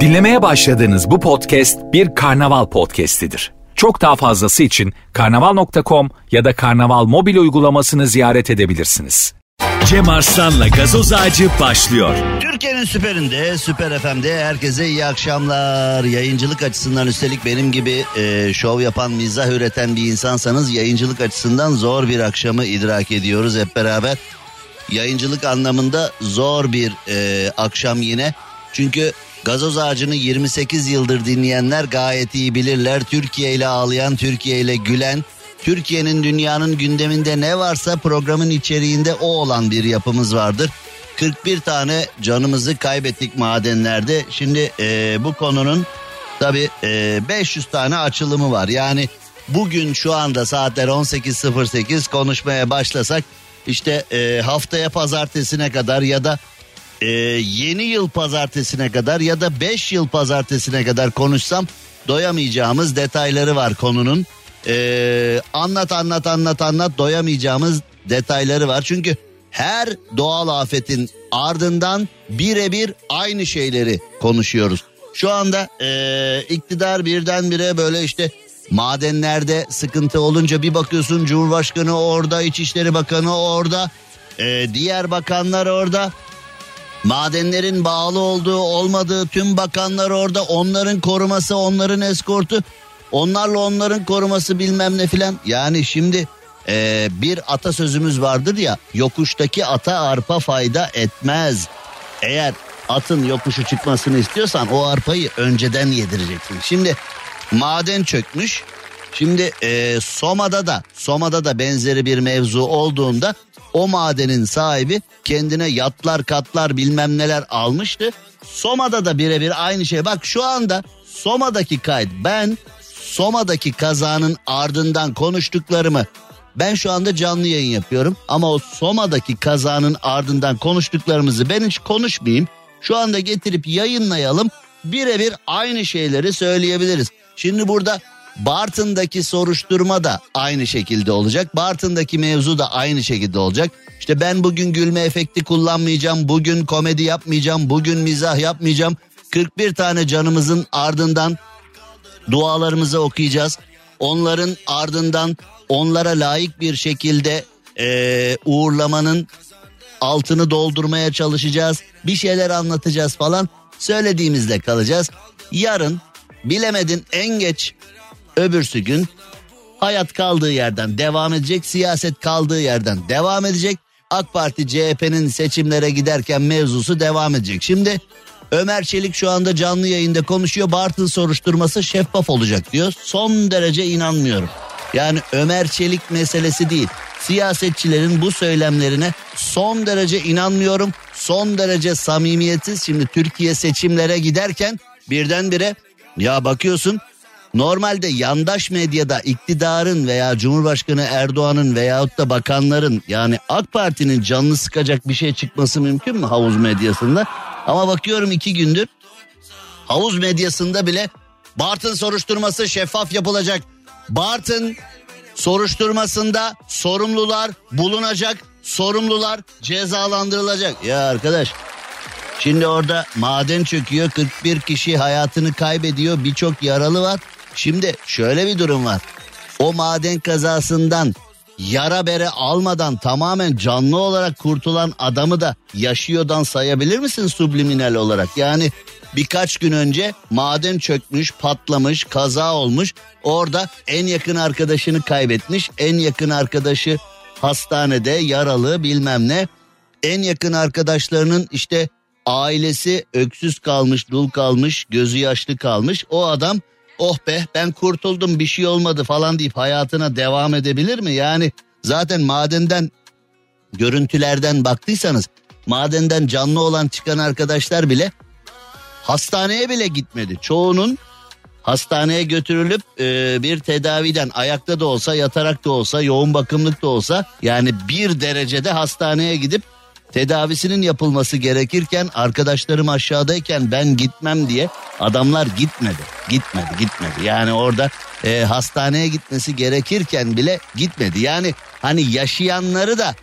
Dinlemeye başladığınız bu podcast bir karnaval podcastidir. Çok daha fazlası için karnaval.com ya da karnaval mobil uygulamasını ziyaret edebilirsiniz. Cem Arslan'la gazoz ağacı başlıyor. Türkiye'nin süperinde, Süper FM'de herkese iyi akşamlar. Yayıncılık açısından üstelik benim gibi e, şov yapan, mizah üreten bir insansanız yayıncılık açısından zor bir akşamı idrak ediyoruz hep beraber. Yayıncılık anlamında zor bir e, akşam yine. Çünkü Gazoz Ağacı'nı 28 yıldır dinleyenler gayet iyi bilirler. Türkiye ile ağlayan, Türkiye ile gülen, Türkiye'nin dünyanın gündeminde ne varsa programın içeriğinde o olan bir yapımız vardır. 41 tane canımızı kaybettik madenlerde. Şimdi e, bu konunun tabi e, 500 tane açılımı var. Yani bugün şu anda saatler 18.08 konuşmaya başlasak işte e, haftaya pazartesine kadar ya da e, yeni yıl pazartesine kadar ya da 5 yıl pazartesine kadar konuşsam doyamayacağımız detayları var konunun. E, anlat anlat anlat anlat doyamayacağımız detayları var. Çünkü her doğal afetin ardından birebir aynı şeyleri konuşuyoruz. Şu anda e, iktidar birdenbire böyle işte madenlerde sıkıntı olunca bir bakıyorsun Cumhurbaşkanı orada, İçişleri Bakanı orada, e, diğer bakanlar orada. Madenlerin bağlı olduğu olmadığı tüm bakanlar orada. Onların koruması onların eskortu. Onlarla onların koruması bilmem ne filan. Yani şimdi e, bir atasözümüz vardır ya yokuştaki ata arpa fayda etmez. Eğer atın yokuşu çıkmasını istiyorsan o arpayı önceden yedireceksin. Şimdi maden çökmüş şimdi e, Soma'da da Soma'da da benzeri bir mevzu olduğunda o madenin sahibi kendine yatlar katlar bilmem neler almıştı. Soma'da da birebir aynı şey. Bak şu anda Soma'daki kayıt ben Soma'daki kazanın ardından konuştuklarımı ben şu anda canlı yayın yapıyorum ama o Soma'daki kazanın ardından konuştuklarımızı ben hiç konuşmayayım. Şu anda getirip yayınlayalım. Birebir aynı şeyleri söyleyebiliriz. Şimdi burada Bartın'daki soruşturma da aynı şekilde olacak. Bartın'daki mevzu da aynı şekilde olacak. İşte ben bugün gülme efekti kullanmayacağım. Bugün komedi yapmayacağım. Bugün mizah yapmayacağım. 41 tane canımızın ardından dualarımızı okuyacağız. Onların ardından onlara layık bir şekilde e, uğurlamanın altını doldurmaya çalışacağız. Bir şeyler anlatacağız falan. Söylediğimizde kalacağız. Yarın bilemedin en geç öbürsü gün hayat kaldığı yerden devam edecek, siyaset kaldığı yerden devam edecek. AK Parti CHP'nin seçimlere giderken mevzusu devam edecek. Şimdi Ömer Çelik şu anda canlı yayında konuşuyor. Bartın soruşturması şeffaf olacak diyor. Son derece inanmıyorum. Yani Ömer Çelik meselesi değil. Siyasetçilerin bu söylemlerine son derece inanmıyorum. Son derece samimiyetsiz. Şimdi Türkiye seçimlere giderken birdenbire ya bakıyorsun Normalde yandaş medyada iktidarın veya Cumhurbaşkanı Erdoğan'ın veyahut da bakanların yani AK Parti'nin canını sıkacak bir şey çıkması mümkün mü havuz medyasında? Ama bakıyorum iki gündür havuz medyasında bile Bartın soruşturması şeffaf yapılacak. Bartın soruşturmasında sorumlular bulunacak, sorumlular cezalandırılacak. Ya arkadaş Şimdi orada maden çöküyor 41 kişi hayatını kaybediyor birçok yaralı var. Şimdi şöyle bir durum var. O maden kazasından yara bere almadan tamamen canlı olarak kurtulan adamı da yaşıyordan sayabilir misin subliminal olarak? Yani birkaç gün önce maden çökmüş, patlamış, kaza olmuş. Orada en yakın arkadaşını kaybetmiş. En yakın arkadaşı hastanede yaralı bilmem ne. En yakın arkadaşlarının işte ailesi öksüz kalmış, dul kalmış, gözü yaşlı kalmış. O adam oh be ben kurtuldum bir şey olmadı falan deyip hayatına devam edebilir mi? Yani zaten madenden görüntülerden baktıysanız madenden canlı olan çıkan arkadaşlar bile hastaneye bile gitmedi. Çoğunun hastaneye götürülüp e, bir tedaviden ayakta da olsa yatarak da olsa yoğun bakımlık da olsa yani bir derecede hastaneye gidip tedavisinin yapılması gerekirken arkadaşlarım aşağıdayken ben gitmem diye adamlar gitmedi. Gitmedi gitmedi yani orada e, hastaneye gitmesi gerekirken bile gitmedi. Yani hani yaşayanları da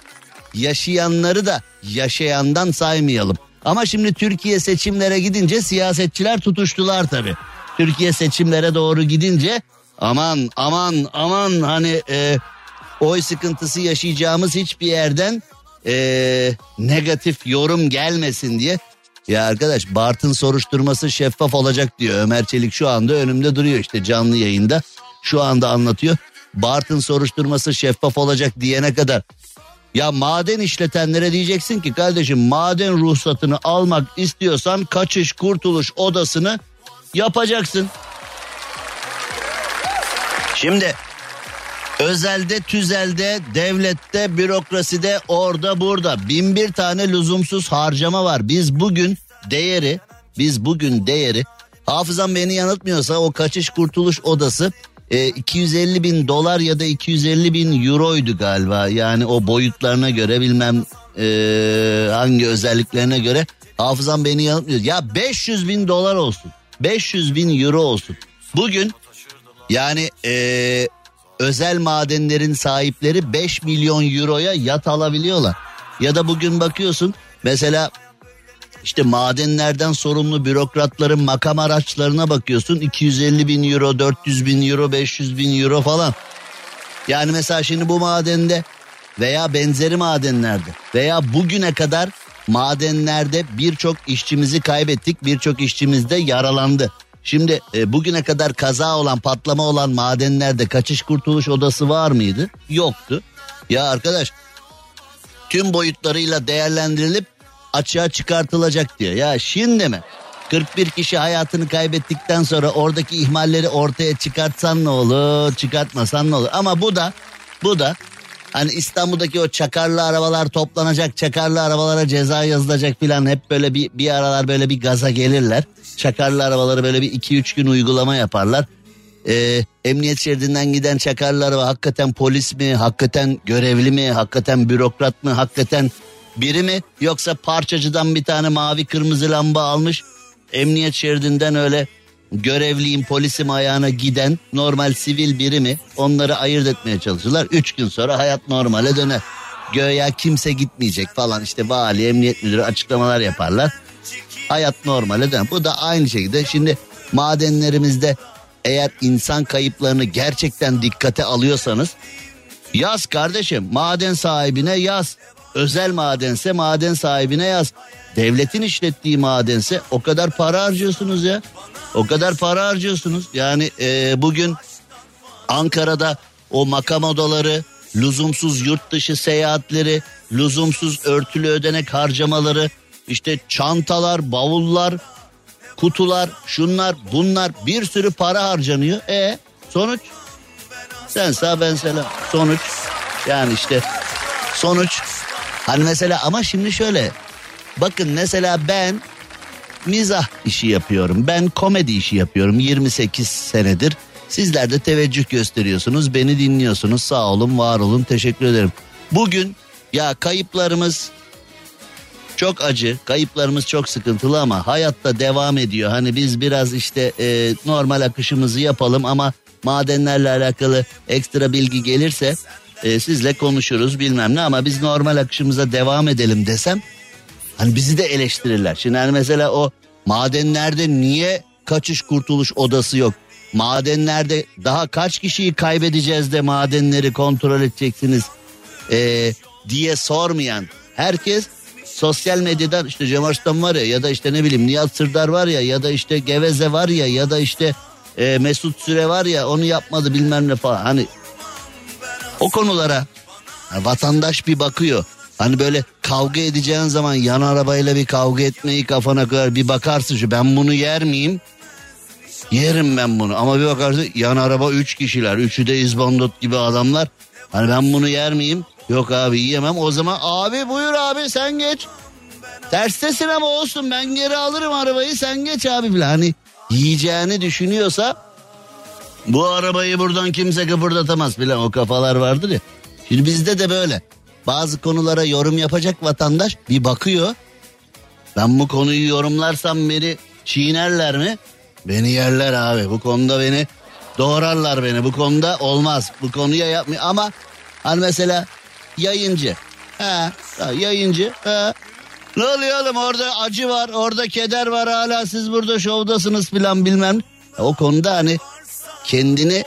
yaşayanları da yaşayandan saymayalım. Ama şimdi Türkiye seçimlere gidince siyasetçiler tutuştular tabii. Türkiye seçimlere doğru gidince aman aman aman hani e, oy sıkıntısı yaşayacağımız hiçbir yerden e, negatif yorum gelmesin diye. Ya arkadaş Bartın soruşturması şeffaf olacak diyor Ömer Çelik şu anda önümde duruyor işte canlı yayında şu anda anlatıyor. Bartın soruşturması şeffaf olacak diyene kadar ya maden işletenlere diyeceksin ki kardeşim maden ruhsatını almak istiyorsan kaçış kurtuluş odasını yapacaksın. Şimdi özelde, tüzelde, devlette, bürokraside, orada, burada bin bir tane lüzumsuz harcama var. Biz bugün değeri, biz bugün değeri hafızam beni yanıltmıyorsa o kaçış kurtuluş odası e, 250 bin dolar ya da 250 bin euroydu galiba. Yani o boyutlarına göre bilmem e, hangi özelliklerine göre hafızam beni yanıltmıyor. Ya 500 bin dolar olsun 500 bin euro olsun. Bugün yani e, özel madenlerin sahipleri 5 milyon euroya yat alabiliyorlar. Ya da bugün bakıyorsun mesela işte madenlerden sorumlu bürokratların makam araçlarına bakıyorsun 250 bin euro 400 bin euro 500 bin euro falan. Yani mesela şimdi bu madende veya benzeri madenlerde veya bugüne kadar madenlerde birçok işçimizi kaybettik birçok işçimiz de yaralandı. Şimdi e, bugüne kadar kaza olan patlama olan madenlerde kaçış kurtuluş odası var mıydı? Yoktu. Ya arkadaş tüm boyutlarıyla değerlendirilip açığa çıkartılacak diyor. Ya şimdi mi? 41 kişi hayatını kaybettikten sonra oradaki ihmalleri ortaya çıkartsan ne olur, çıkartmasan ne olur? Ama bu da bu da hani İstanbul'daki o çakarlı arabalar toplanacak, çakarlı arabalara ceza yazılacak filan hep böyle bir bir aralar böyle bir gaza gelirler. Çakarlı arabaları böyle bir 2-3 gün uygulama yaparlar. Ee, emniyet şeridinden giden çakarlı araba hakikaten polis mi, hakikaten görevli mi, hakikaten bürokrat mı, hakikaten biri mi yoksa parçacıdan bir tane mavi kırmızı lamba almış emniyet şeridinden öyle görevliyim polisim ayağına giden normal sivil biri mi onları ayırt etmeye çalışırlar. Üç gün sonra hayat normale döner. Göya kimse gitmeyecek falan işte vali emniyet müdürü açıklamalar yaparlar. Hayat normale döner. Bu da aynı şekilde şimdi madenlerimizde eğer insan kayıplarını gerçekten dikkate alıyorsanız yaz kardeşim maden sahibine yaz. Özel madense maden sahibine yaz. Devletin işlettiği madense o kadar para harcıyorsunuz ya. O kadar para harcıyorsunuz. Yani e, bugün Ankara'da o makam odaları, lüzumsuz yurt dışı seyahatleri, lüzumsuz örtülü ödenek harcamaları, işte çantalar, bavullar, kutular, şunlar, bunlar bir sürü para harcanıyor. E sonuç sen sağ ben selam. Sonuç yani işte sonuç Hani mesela ama şimdi şöyle. Bakın mesela ben mizah işi yapıyorum. Ben komedi işi yapıyorum 28 senedir. Sizler de teveccüh gösteriyorsunuz. Beni dinliyorsunuz. Sağ olun, var olun. Teşekkür ederim. Bugün ya kayıplarımız çok acı. Kayıplarımız çok sıkıntılı ama hayatta devam ediyor. Hani biz biraz işte e, normal akışımızı yapalım ama madenlerle alakalı ekstra bilgi gelirse e, sizle konuşuruz bilmem ne ama biz normal akışımıza devam edelim desem hani bizi de eleştirirler. Şimdi hani mesela o madenlerde niye kaçış kurtuluş odası yok? Madenlerde daha kaç kişiyi kaybedeceğiz de madenleri kontrol edeceksiniz e, diye sormayan herkes sosyal medyadan işte Cem Arslan var ya ya da işte ne bileyim Nihat Sırdar var ya ya da işte Geveze var ya ya da işte e, Mesut Süre var ya onu yapmadı bilmem ne falan. Hani o konulara vatandaş bir bakıyor. Hani böyle kavga edeceğin zaman yan arabayla bir kavga etmeyi kafana koyar bir bakarsın şu ben bunu yer miyim? Yerim ben bunu ama bir bakarsın yan araba üç kişiler üçü de izbandot gibi adamlar. Hani ben bunu yer miyim? Yok abi yiyemem o zaman abi buyur abi sen geç. Terstesin ama olsun ben geri alırım arabayı sen geç abi falan. Hani yiyeceğini düşünüyorsa bu arabayı buradan kimse kıpırdatamaz filan o kafalar vardır ya. Şimdi bizde de böyle. Bazı konulara yorum yapacak vatandaş bir bakıyor. Ben bu konuyu yorumlarsam beni çiğnerler mi? Beni yerler abi. Bu konuda beni doğrarlar beni. Bu konuda olmaz. Bu konuya yapmıyor. Ama hani mesela yayıncı. Ha, yayıncı. Ha, Ne oluyor oğlum orada acı var orada keder var hala siz burada şovdasınız filan bilmem. O konuda hani kendini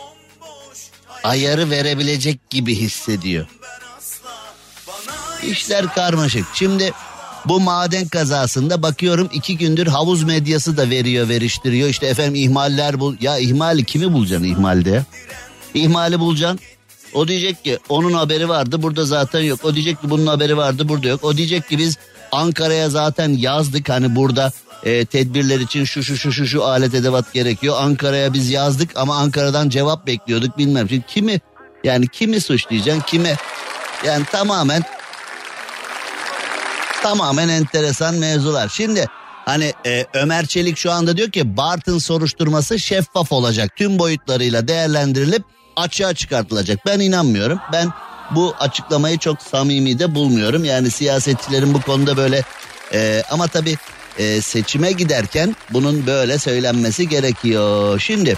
ayarı verebilecek gibi hissediyor. İşler karmaşık. Şimdi bu maden kazasında bakıyorum iki gündür havuz medyası da veriyor veriştiriyor. İşte efendim ihmaller bul. Ya ihmali kimi bulacaksın ihmalde? İhmali bulacaksın. O diyecek ki onun haberi vardı burada zaten yok. O diyecek ki bunun haberi vardı burada yok. O diyecek ki biz Ankara'ya zaten yazdık hani burada e, tedbirler için şu şu şu şu şu alet edevat gerekiyor. Ankara'ya biz yazdık ama Ankara'dan cevap bekliyorduk bilmem. Şimdi kimi yani kimi suçlayacaksın kime? Yani tamamen tamamen enteresan mevzular. Şimdi hani e, Ömer Çelik şu anda diyor ki Bartın soruşturması şeffaf olacak. Tüm boyutlarıyla değerlendirilip açığa çıkartılacak. Ben inanmıyorum. Ben bu açıklamayı çok samimi de bulmuyorum. Yani siyasetçilerin bu konuda böyle e, ama tabii e, seçime giderken bunun böyle söylenmesi gerekiyor. Şimdi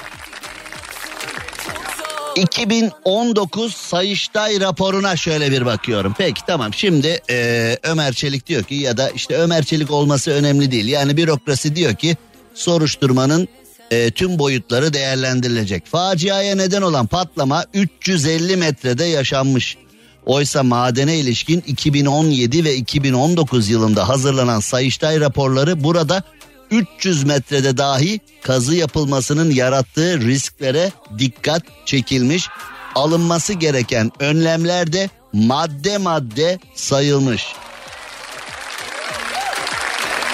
2019 Sayıştay raporuna şöyle bir bakıyorum. Peki tamam şimdi e, Ömer Çelik diyor ki ya da işte Ömer Çelik olması önemli değil. Yani bürokrasi diyor ki soruşturmanın e, tüm boyutları değerlendirilecek. Faciaya neden olan patlama 350 metrede yaşanmış. Oysa madene ilişkin 2017 ve 2019 yılında hazırlanan Sayıştay raporları burada 300 metrede dahi kazı yapılmasının yarattığı risklere dikkat çekilmiş. Alınması gereken önlemler de madde madde sayılmış.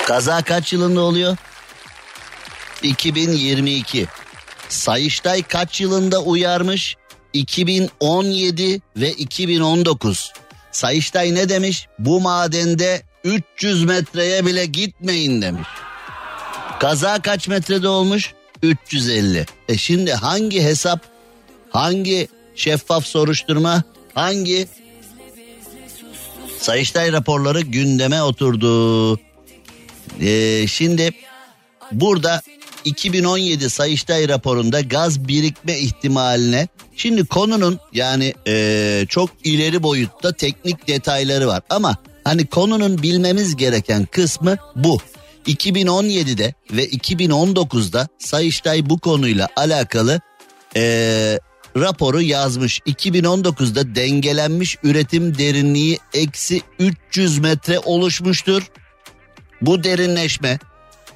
Kaza kaç yılında oluyor? 2022. Sayıştay kaç yılında uyarmış? 2017 ve 2019. Sayıştay ne demiş? Bu madende 300 metreye bile gitmeyin demiş. Kaza kaç metrede olmuş? 350. E şimdi hangi hesap, hangi şeffaf soruşturma, hangi Sayıştay raporları gündeme oturdu. Ee, şimdi burada 2017 Sayıştay raporunda gaz birikme ihtimaline şimdi konunun yani e, çok ileri boyutta teknik detayları var ama hani konunun bilmemiz gereken kısmı bu. 2017'de ve 2019'da Sayıştay bu konuyla alakalı e, raporu yazmış. 2019'da dengelenmiş üretim derinliği eksi 300 metre oluşmuştur. Bu derinleşme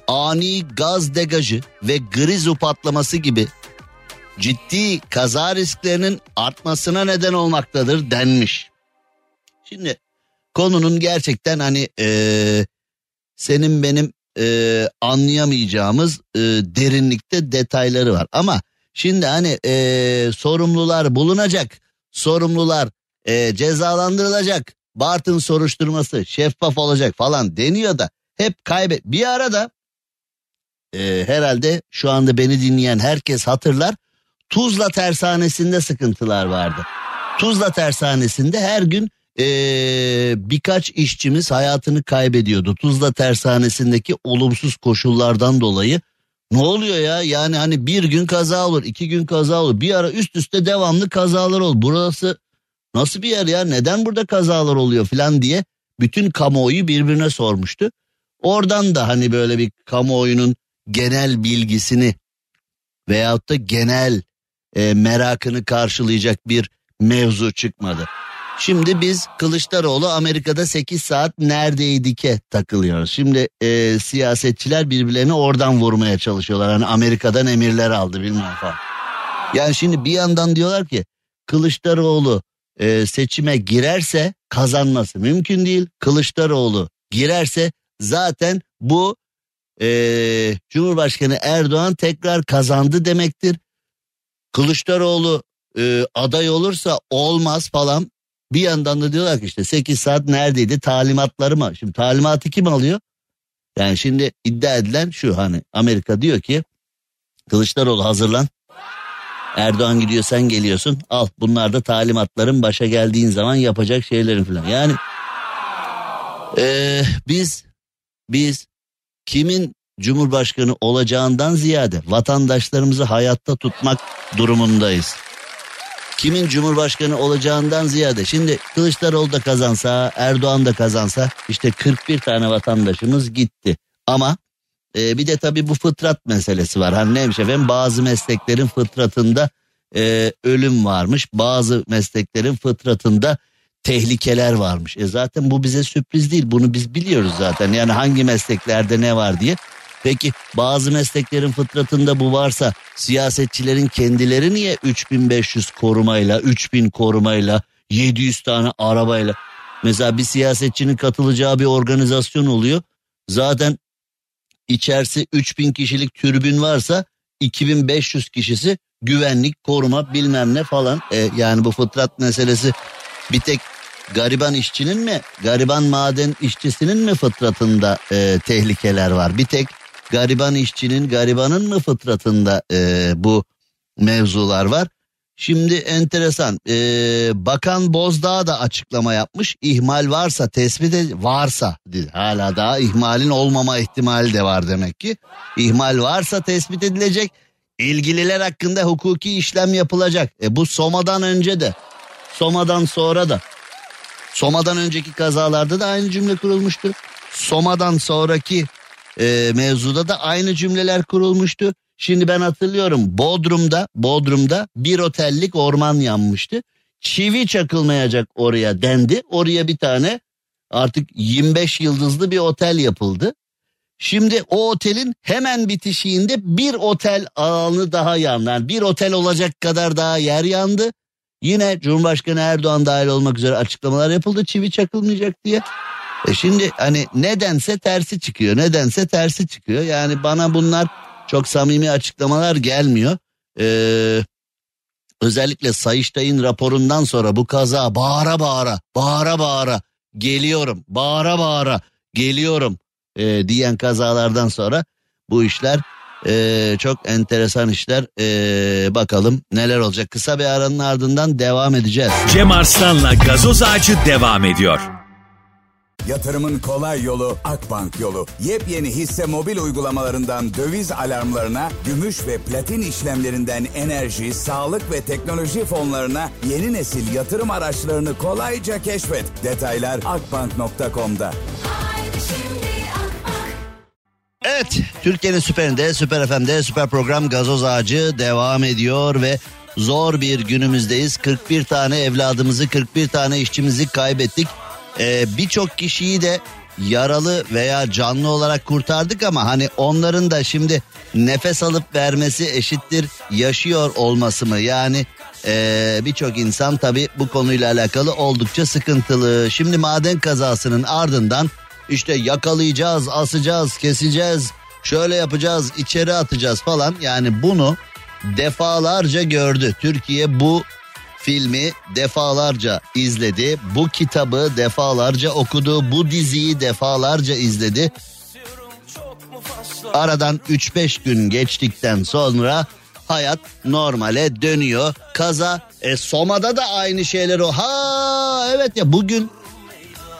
ani gaz degajı ve grizu patlaması gibi ciddi kaza risklerinin artmasına neden olmaktadır denmiş. Şimdi konunun gerçekten hani ee, senin benim e, anlayamayacağımız e, derinlikte detayları var. Ama şimdi hani e, sorumlular bulunacak, sorumlular e, cezalandırılacak, Bartın soruşturması şeffaf olacak falan deniyor da hep kaybet. Bir arada e, herhalde şu anda beni dinleyen herkes hatırlar. Tuzla tersanesinde sıkıntılar vardı. Tuzla tersanesinde her gün e, birkaç işçimiz hayatını kaybediyordu. Tuzla tersanesindeki olumsuz koşullardan dolayı. Ne oluyor ya yani hani bir gün kaza olur iki gün kaza olur bir ara üst üste devamlı kazalar olur. Burası nasıl bir yer ya neden burada kazalar oluyor falan diye bütün kamuoyu birbirine sormuştu. Oradan da hani böyle bir kamuoyunun genel bilgisini veyahut da genel e, merakını karşılayacak bir mevzu çıkmadı. Şimdi biz Kılıçdaroğlu Amerika'da 8 saat neredeydik takılıyoruz. Şimdi e, siyasetçiler birbirlerini oradan vurmaya çalışıyorlar. Hani Amerika'dan emirler aldı bilmem falan. Yani şimdi bir yandan diyorlar ki Kılıçdaroğlu e, seçime girerse kazanması mümkün değil. Kılıçdaroğlu girerse zaten bu e, Cumhurbaşkanı Erdoğan tekrar kazandı demektir. Kılıçdaroğlu e, aday olursa olmaz falan. Bir yandan da diyorlar ki işte 8 saat neredeydi talimatları mı? Şimdi talimatı kim alıyor? Yani şimdi iddia edilen şu hani Amerika diyor ki Kılıçdaroğlu hazırlan. Erdoğan gidiyor sen geliyorsun al bunlar da talimatların başa geldiğin zaman yapacak şeylerin falan. Yani ee, biz biz kimin cumhurbaşkanı olacağından ziyade vatandaşlarımızı hayatta tutmak durumundayız. Kimin cumhurbaşkanı olacağından ziyade şimdi Kılıçdaroğlu da kazansa Erdoğan da kazansa işte 41 tane vatandaşımız gitti. Ama e, bir de tabii bu fıtrat meselesi var. Hani neymiş efendim bazı mesleklerin fıtratında e, ölüm varmış. Bazı mesleklerin fıtratında tehlikeler varmış. E zaten bu bize sürpriz değil. Bunu biz biliyoruz zaten. Yani hangi mesleklerde ne var diye. Peki bazı mesleklerin fıtratında bu varsa siyasetçilerin kendileri niye 3500 korumayla, 3000 korumayla, 700 tane arabayla mesela bir siyasetçinin katılacağı bir organizasyon oluyor. Zaten içerisi 3000 kişilik türbün varsa 2500 kişisi güvenlik, koruma bilmem ne falan. E, yani bu fıtrat meselesi bir tek gariban işçinin mi, gariban maden işçisinin mi fıtratında e, tehlikeler var? Bir tek gariban işçinin, garibanın mı fıtratında e, bu mevzular var? Şimdi enteresan. Ee, Bakan Bozdağ da açıklama yapmış. İhmal varsa tespit ed- varsa. Hala daha ihmalin olmama ihtimali de var demek ki. İhmal varsa tespit edilecek. İlgililer hakkında hukuki işlem yapılacak. E bu Soma'dan önce de Soma'dan sonra da Soma'dan önceki kazalarda da aynı cümle kurulmuştu. Soma'dan sonraki e, mevzuda da aynı cümleler kurulmuştu. Şimdi ben hatırlıyorum Bodrum'da Bodrum'da bir otellik orman yanmıştı. Çivi çakılmayacak oraya dendi. Oraya bir tane artık 25 yıldızlı bir otel yapıldı. Şimdi o otelin hemen bitişiğinde bir otel alanı daha yandı. Yani bir otel olacak kadar daha yer yandı. Yine Cumhurbaşkanı Erdoğan dahil olmak üzere açıklamalar yapıldı çivi çakılmayacak diye. E şimdi hani nedense tersi çıkıyor. Nedense tersi çıkıyor. Yani bana bunlar çok samimi açıklamalar gelmiyor. Ee, özellikle Sayıştay'ın raporundan sonra bu kaza bağıra bağıra, bağıra bağıra geliyorum, bağıra bağıra geliyorum e, diyen kazalardan sonra bu işler e, çok enteresan işler. E, bakalım neler olacak. Kısa bir aranın ardından devam edeceğiz. Cem Arslan'la gazoz ağacı devam ediyor. Yatırımın kolay yolu Akbank yolu. Yepyeni hisse mobil uygulamalarından döviz alarmlarına, gümüş ve platin işlemlerinden enerji, sağlık ve teknoloji fonlarına yeni nesil yatırım araçlarını kolayca keşfet. Detaylar akbank.com'da. Evet Türkiye'nin süperinde Süper FM'de süper program Gazoz Ağacı devam ediyor ve zor bir günümüzdeyiz. 41 tane evladımızı 41 tane işçimizi kaybettik. Ee, Birçok kişiyi de yaralı veya canlı olarak kurtardık ama hani onların da şimdi nefes alıp vermesi eşittir yaşıyor olması mı? Yani ee, birçok insan tabi bu konuyla alakalı oldukça sıkıntılı. Şimdi maden kazasının ardından işte yakalayacağız, asacağız, keseceğiz, şöyle yapacağız, içeri atacağız falan. Yani bunu defalarca gördü. Türkiye bu filmi defalarca izledi. Bu kitabı defalarca okudu. Bu diziyi defalarca izledi. Aradan 3-5 gün geçtikten sonra hayat normale dönüyor. Kaza e Soma'da da aynı şeyler o. Ha evet ya bugün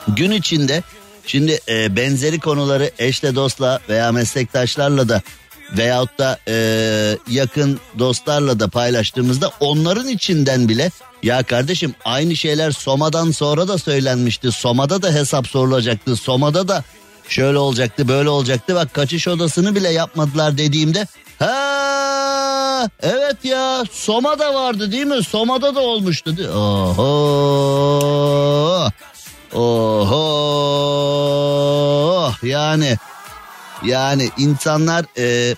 gün içinde şimdi e, benzeri konuları eşle dostla veya meslektaşlarla da veyahut da e, yakın dostlarla da paylaştığımızda onların içinden bile ya kardeşim aynı şeyler Soma'dan sonra da söylenmişti. Soma'da da hesap sorulacaktı. Soma'da da şöyle olacaktı böyle olacaktı. Bak kaçış odasını bile yapmadılar dediğimde ha evet ya Soma'da vardı değil mi? Soma'da da olmuştu. Oho. Oho. Yani yani insanlar e,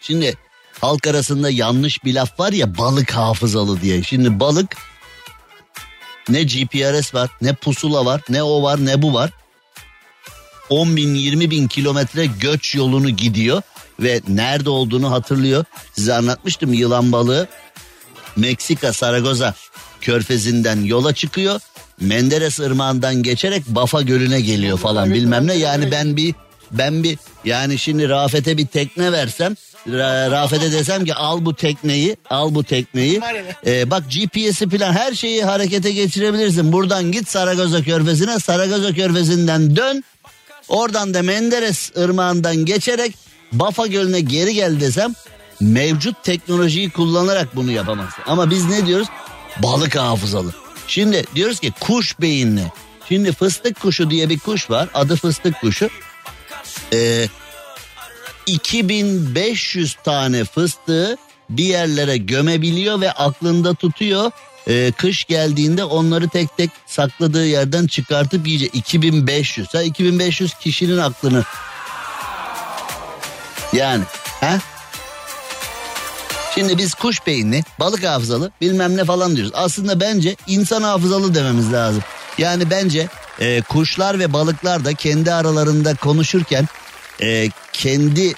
şimdi halk arasında yanlış bir laf var ya balık hafızalı diye. Şimdi balık ne GPRS var ne pusula var ne o var ne bu var. 10 bin 20 bin kilometre göç yolunu gidiyor ve nerede olduğunu hatırlıyor. Size anlatmıştım yılan balığı Meksika Saragoza körfezinden yola çıkıyor. Menderes ırmağından geçerek Bafa Gölü'ne geliyor falan bilmem ne. Yani ben bir ben bir yani şimdi Rafet'e bir tekne versem Ra- Rafet'e desem ki al bu tekneyi al bu tekneyi Ee, bak GPS'i falan her şeyi harekete geçirebilirsin buradan git Saragoza körfezine Saragoza körfezinden dön oradan da Menderes ırmağından geçerek Bafa Gölü'ne geri gel desem mevcut teknolojiyi kullanarak bunu yapamazsın ama biz ne diyoruz balık hafızalı. Şimdi diyoruz ki kuş beyinli. Şimdi fıstık kuşu diye bir kuş var. Adı fıstık kuşu. Ee, 2500 tane fıstığı bir yerlere gömebiliyor ve aklında tutuyor. Ee, kış geldiğinde onları tek tek sakladığı yerden çıkartıp yiyecek. 2500. Ha 2500 kişinin aklını. Yani. Ha? Şimdi biz kuş beyinli, balık hafızalı bilmem ne falan diyoruz. Aslında bence insan hafızalı dememiz lazım. Yani bence e, kuşlar ve balıklar da kendi aralarında konuşurken e, kendi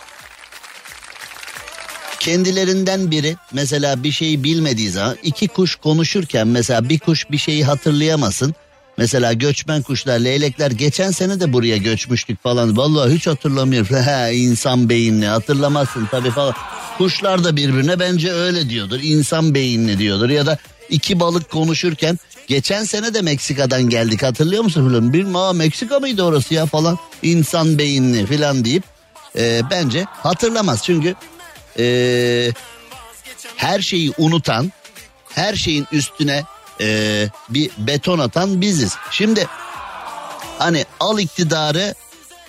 kendilerinden biri mesela bir şeyi bilmediği zaman iki kuş konuşurken mesela bir kuş bir şeyi hatırlayamasın. Mesela göçmen kuşlar, leylekler geçen sene de buraya göçmüştük falan. Vallahi hiç hatırlamıyorum. He, insan beyinli hatırlamazsın tabii falan. Kuşlar da birbirine bence öyle diyordur. İnsan beyinli diyordur ya da iki balık konuşurken geçen sene de Meksika'dan geldik hatırlıyor musun falan. Bilmem Meksika mıydı orası ya falan. İnsan beyinli falan deyip e, bence hatırlamaz. Çünkü e, her şeyi unutan, her şeyin üstüne e, bir beton atan biziz. Şimdi hani al iktidarı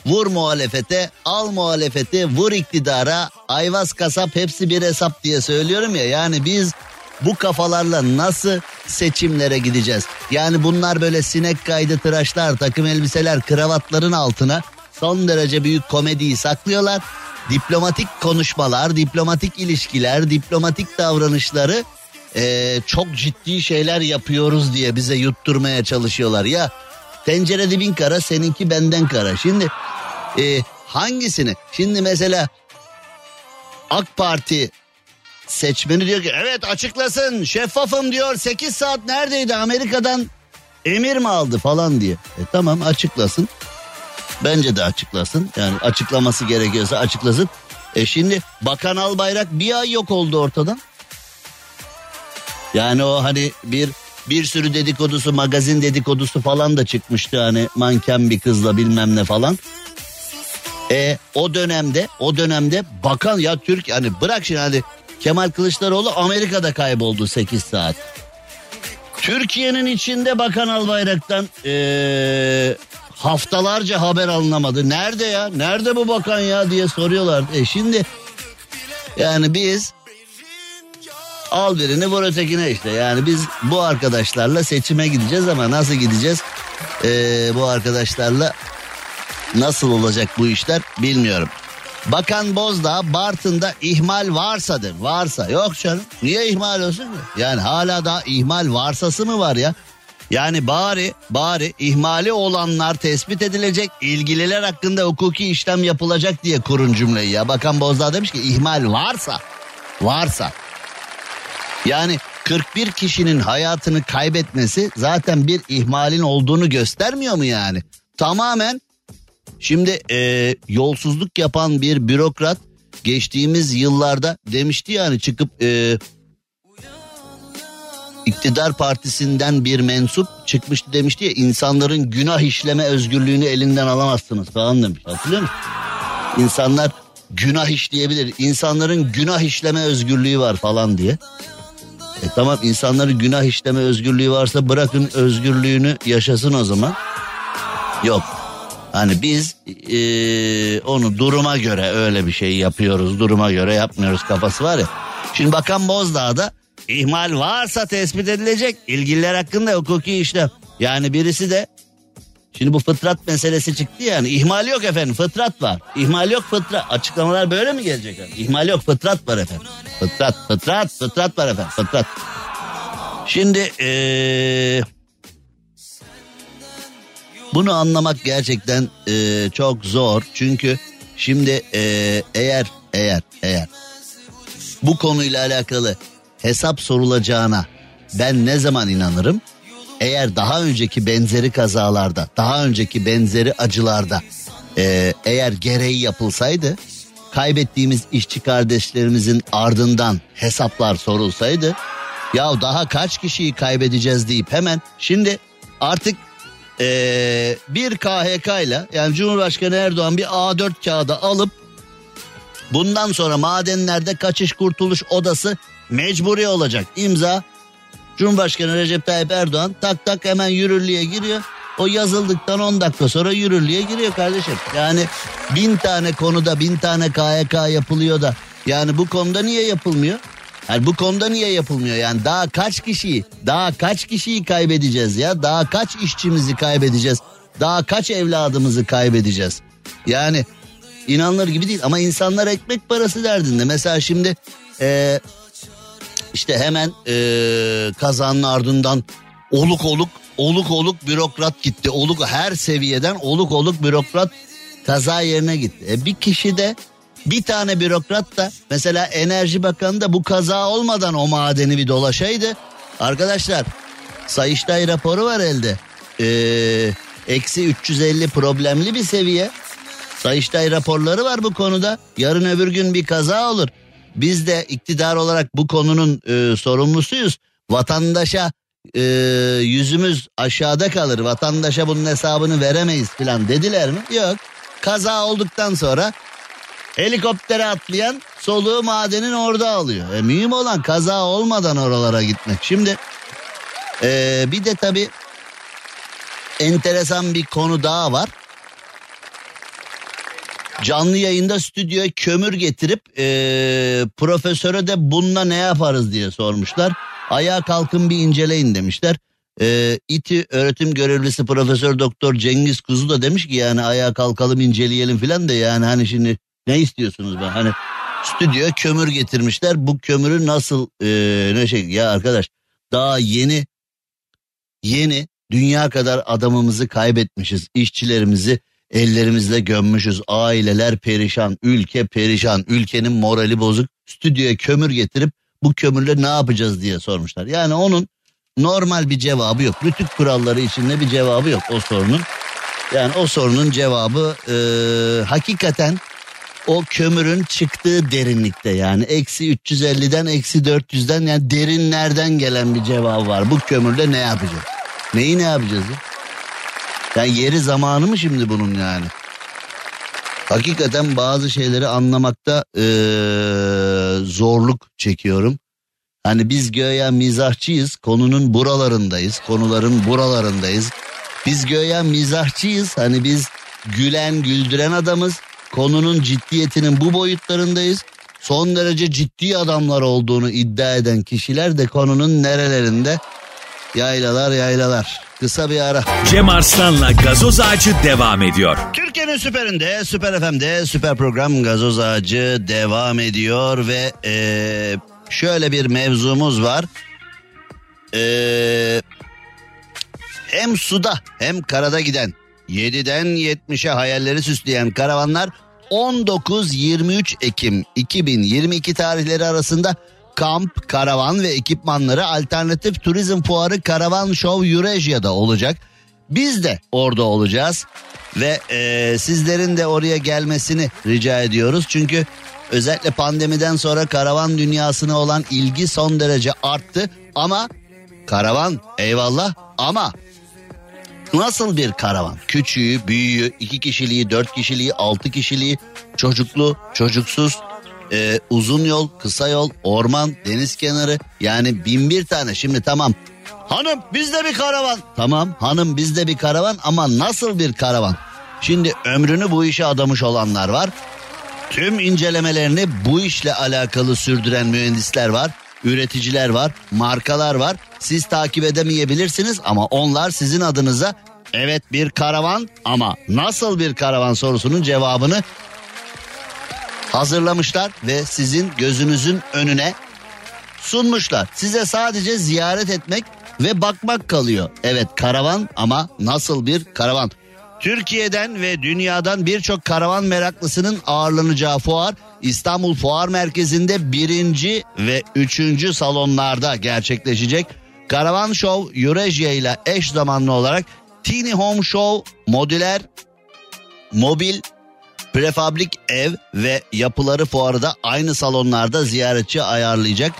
vur muhalefete, al muhalefeti vur iktidara, ayvaz kasap hepsi bir hesap diye söylüyorum ya. Yani biz bu kafalarla nasıl seçimlere gideceğiz? Yani bunlar böyle sinek kaydı tıraşlar, takım elbiseler, kravatların altına son derece büyük komediyi saklıyorlar. Diplomatik konuşmalar, diplomatik ilişkiler, diplomatik davranışları e, çok ciddi şeyler yapıyoruz diye bize yutturmaya çalışıyorlar. Ya tencere dibin kara seninki benden kara. Şimdi e, hangisini? Şimdi mesela AK Parti seçmeni diyor ki evet açıklasın şeffafım diyor 8 saat neredeydi Amerika'dan emir mi aldı falan diye. E tamam açıklasın. Bence de açıklasın. Yani açıklaması gerekiyorsa açıklasın. E şimdi Bakan Albayrak bir ay yok oldu ortadan. Yani o hani bir bir sürü dedikodusu magazin dedikodusu falan da çıkmıştı hani manken bir kızla bilmem ne falan. E o dönemde o dönemde bakan ya Türk hani bırak şimdi hani Kemal Kılıçdaroğlu Amerika'da kayboldu 8 saat. Türkiye'nin içinde Bakan Albayrak'tan ee, haftalarca haber alınamadı. Nerede ya? Nerede bu bakan ya diye soruyorlar. E şimdi yani biz al birini vur ötekine işte. Yani biz bu arkadaşlarla seçime gideceğiz ama nasıl gideceğiz? Ee, bu arkadaşlarla nasıl olacak bu işler bilmiyorum. Bakan Bozdağ Bartın'da ihmal varsa de varsa yok canım niye ihmal olsun ki? Yani hala da ihmal varsası mı var ya? Yani bari bari ihmali olanlar tespit edilecek ilgililer hakkında hukuki işlem yapılacak diye kurun cümleyi ya. Bakan Bozdağ demiş ki ihmal varsa varsa yani 41 kişinin hayatını kaybetmesi zaten bir ihmalin olduğunu göstermiyor mu yani? Tamamen Şimdi e, yolsuzluk yapan bir bürokrat geçtiğimiz yıllarda demişti yani çıkıp e, iktidar partisinden bir mensup çıkmıştı demişti ya insanların günah işleme özgürlüğünü elinden alamazsınız falan demiş hatırlıyor musun? İnsanlar günah işleyebilir insanların günah işleme özgürlüğü var falan diye. E tamam insanların günah işleme özgürlüğü varsa bırakın özgürlüğünü yaşasın o zaman. Yok Hani biz e, onu duruma göre öyle bir şey yapıyoruz. Duruma göre yapmıyoruz kafası var ya. Şimdi Bakan Bozdağ'da ihmal varsa tespit edilecek. ilgililer hakkında hukuki işlem. Yani birisi de Şimdi bu fıtrat meselesi çıktı yani. ihmal yok efendim fıtrat var. İhmal yok fıtrat. Açıklamalar böyle mi gelecek? Yani? İhmal yok fıtrat var efendim. Fıtrat fıtrat fıtrat var efendim fıtrat. Şimdi ee, bunu anlamak gerçekten e, çok zor. Çünkü şimdi e, eğer eğer eğer bu konuyla alakalı hesap sorulacağına ben ne zaman inanırım? Eğer daha önceki benzeri kazalarda, daha önceki benzeri acılarda e, eğer gereği yapılsaydı, kaybettiğimiz işçi kardeşlerimizin ardından hesaplar sorulsaydı, ya daha kaç kişiyi kaybedeceğiz deyip hemen şimdi artık ee, bir KHK ile yani Cumhurbaşkanı Erdoğan bir A4 kağıda alıp bundan sonra madenlerde kaçış kurtuluş odası mecburi olacak. İmza Cumhurbaşkanı Recep Tayyip Erdoğan tak tak hemen yürürlüğe giriyor. O yazıldıktan 10 dakika sonra yürürlüğe giriyor kardeşim. Yani bin tane konuda bin tane KYK yapılıyor da yani bu konuda niye yapılmıyor? Yani bu konuda niye yapılmıyor? Yani daha kaç kişiyi, daha kaç kişiyi kaybedeceğiz ya? Daha kaç işçimizi kaybedeceğiz? Daha kaç evladımızı kaybedeceğiz? Yani inanılır gibi değil ama insanlar ekmek parası derdinde. Mesela şimdi e, işte hemen e, kazanın ardından oluk oluk oluk oluk bürokrat gitti. Oluk her seviyeden oluk oluk bürokrat kaza yerine gitti. E, bir kişi de bir tane bürokrat da mesela Enerji Bakanı da bu kaza olmadan o madeni bir dolaşaydı. Arkadaşlar Sayıştay raporu var elde. Ee, eksi 350 problemli bir seviye. Sayıştay raporları var bu konuda. Yarın öbür gün bir kaza olur. Biz de iktidar olarak bu konunun e, sorumlusuyuz. Vatandaşa e, yüzümüz aşağıda kalır. Vatandaşa bunun hesabını veremeyiz falan dediler mi? Yok. Kaza olduktan sonra helikoptere atlayan soluğu madenin orada alıyor. E, mühim olan kaza olmadan oralara gitmek. Şimdi e, bir de tabii enteresan bir konu daha var. Canlı yayında stüdyoya kömür getirip e, profesöre de bununla ne yaparız diye sormuşlar. Ayağa kalkın bir inceleyin demişler. E, İTÜ öğretim görevlisi Profesör Doktor Cengiz Kuzu da demiş ki yani ayağa kalkalım inceleyelim filan da yani hani şimdi ne istiyorsunuz ben hani stüdyoya kömür getirmişler. Bu kömürü nasıl e, ne şey ya arkadaş daha yeni yeni dünya kadar adamımızı kaybetmişiz. İşçilerimizi ellerimizle gömmüşüz. Aileler perişan ülke perişan ülkenin morali bozuk. Stüdyoya kömür getirip bu kömürle ne yapacağız diye sormuşlar. Yani onun normal bir cevabı yok. Rütük kuralları içinde bir cevabı yok o sorunun. Yani o sorunun cevabı e, hakikaten o kömürün çıktığı derinlikte yani eksi 350'den eksi 400'den yani derinlerden gelen bir cevap var. Bu kömürle ne yapacağız? Neyi ne yapacağız ya? Yani yeri zamanı mı şimdi bunun yani? Hakikaten bazı şeyleri anlamakta ee, zorluk çekiyorum. Hani biz göya mizahçıyız, konunun buralarındayız, konuların buralarındayız. Biz göya mizahçıyız, hani biz gülen güldüren adamız. Konunun ciddiyetinin bu boyutlarındayız. Son derece ciddi adamlar olduğunu iddia eden kişiler de konunun nerelerinde? Yaylalar yaylalar. Kısa bir ara. Cem Arslan'la gazoz ağacı devam ediyor. Türkiye'nin süperinde, süper FM'de süper program Gazoz Ağacı devam ediyor ve eee, şöyle bir mevzumuz var. Eee, hem suda hem karada giden 7'den 70'e hayalleri süsleyen karavanlar 19-23 Ekim 2022 tarihleri arasında kamp, karavan ve ekipmanları alternatif turizm fuarı Karavan Show Eurasia'da olacak. Biz de orada olacağız ve e, sizlerin de oraya gelmesini rica ediyoruz. Çünkü özellikle pandemiden sonra karavan dünyasına olan ilgi son derece arttı ama karavan eyvallah ama Nasıl bir karavan? Küçüğü, büyüğü, iki kişiliği, dört kişiliği, altı kişiliği, çocuklu, çocuksuz, e, uzun yol, kısa yol, orman, deniz kenarı. Yani bin bir tane. Şimdi tamam. Hanım bizde bir karavan. Tamam hanım bizde bir karavan ama nasıl bir karavan? Şimdi ömrünü bu işe adamış olanlar var. Tüm incelemelerini bu işle alakalı sürdüren mühendisler var, üreticiler var, markalar var. Siz takip edemeyebilirsiniz ama onlar sizin adınıza evet bir karavan ama nasıl bir karavan sorusunun cevabını hazırlamışlar ve sizin gözünüzün önüne sunmuşlar. Size sadece ziyaret etmek ve bakmak kalıyor. Evet karavan ama nasıl bir karavan? Türkiye'den ve dünyadan birçok karavan meraklısının ağırlanacağı fuar İstanbul Fuar Merkezi'nde birinci ve üçüncü salonlarda gerçekleşecek. Karavan Show Eurasia ile eş zamanlı olarak Teeny Home Show modüler mobil prefabrik ev ve yapıları fuarı da aynı salonlarda ziyaretçi ayarlayacak.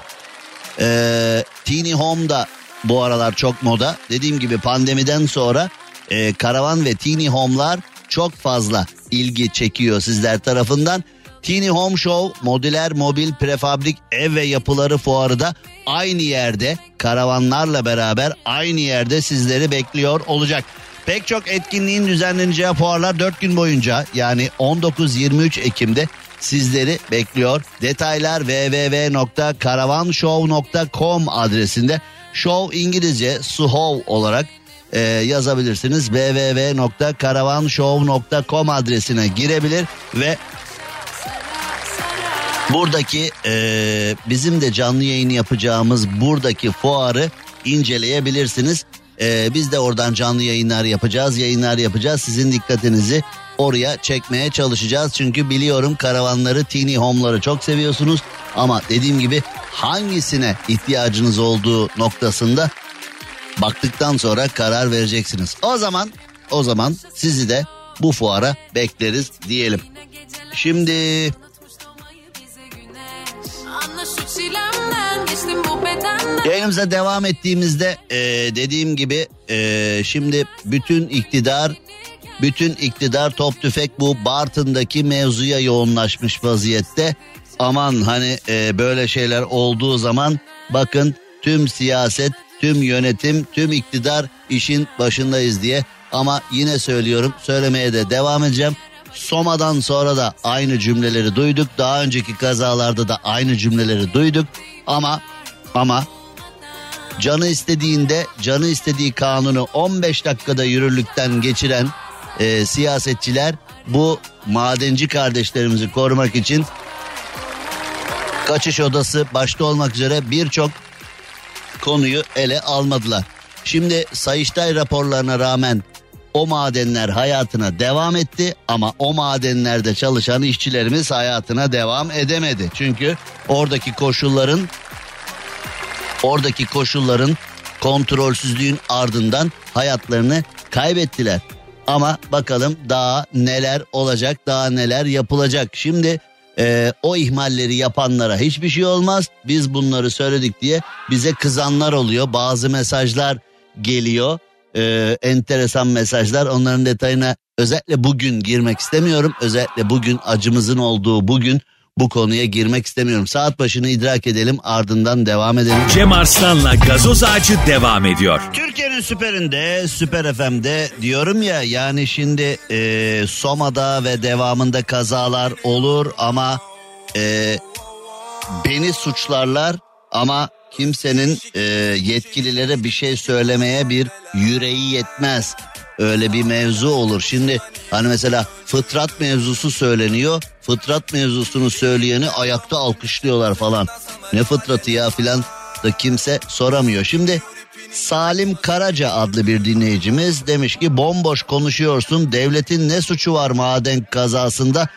Ee, Teeny Home da bu aralar çok moda. Dediğim gibi pandemiden sonra e, karavan ve teeny home'lar çok fazla ilgi çekiyor sizler tarafından. Tiny Home Show modüler mobil prefabrik ev ve yapıları fuarı da aynı yerde karavanlarla beraber aynı yerde sizleri bekliyor olacak. Pek çok etkinliğin düzenleneceği fuarlar 4 gün boyunca yani 19-23 Ekim'de sizleri bekliyor. Detaylar www.karavanshow.com adresinde. Show İngilizce Suhov olarak e, yazabilirsiniz. www.karavanshow.com adresine girebilir ve buradaki e, bizim de canlı yayını yapacağımız buradaki fuarı inceleyebilirsiniz. E, biz de oradan canlı yayınlar yapacağız, yayınlar yapacağız. Sizin dikkatinizi oraya çekmeye çalışacağız. Çünkü biliyorum karavanları, tiny home'ları çok seviyorsunuz. Ama dediğim gibi hangisine ihtiyacınız olduğu noktasında baktıktan sonra karar vereceksiniz. O zaman o zaman sizi de bu fuara bekleriz diyelim. Şimdi Yayınımıza devam ettiğimizde e, dediğim gibi e, şimdi bütün iktidar bütün iktidar top tüfek bu Bartın'daki mevzuya yoğunlaşmış vaziyette. Aman hani e, böyle şeyler olduğu zaman bakın tüm siyaset, tüm yönetim, tüm iktidar işin başındayız diye. Ama yine söylüyorum söylemeye de devam edeceğim. Soma'dan sonra da aynı cümleleri duyduk. Daha önceki kazalarda da aynı cümleleri duyduk. Ama ama canı istediğinde canı istediği kanunu 15 dakikada yürürlükten geçiren e, siyasetçiler bu madenci kardeşlerimizi korumak için kaçış odası başta olmak üzere birçok konuyu ele almadılar. Şimdi Sayıştay raporlarına rağmen o madenler hayatına devam etti ama o madenlerde çalışan işçilerimiz hayatına devam edemedi. Çünkü oradaki koşulların oradaki koşulların kontrolsüzlüğün ardından hayatlarını kaybettiler. Ama bakalım daha neler olacak, daha neler yapılacak. Şimdi e, o ihmalleri yapanlara hiçbir şey olmaz. Biz bunları söyledik diye bize kızanlar oluyor. Bazı mesajlar geliyor. E, enteresan mesajlar. Onların detayına özellikle bugün girmek istemiyorum. Özellikle bugün acımızın olduğu bugün bu konuya girmek istemiyorum. Saat başını idrak edelim ardından devam edelim. Cem Arslan'la gazoz ağacı devam ediyor. Türkiye'nin süperinde, süper FM'de diyorum ya yani şimdi e, Soma'da ve devamında kazalar olur ama e, beni suçlarlar ama kimsenin e, yetkililere bir şey söylemeye bir yüreği yetmez. Öyle bir mevzu olur. Şimdi hani mesela fıtrat mevzusu söyleniyor. Fıtrat mevzusunu söyleyeni ayakta alkışlıyorlar falan. Ne fıtratı ya filan da kimse soramıyor. Şimdi Salim Karaca adlı bir dinleyicimiz demiş ki bomboş konuşuyorsun devletin ne suçu var maden kazasında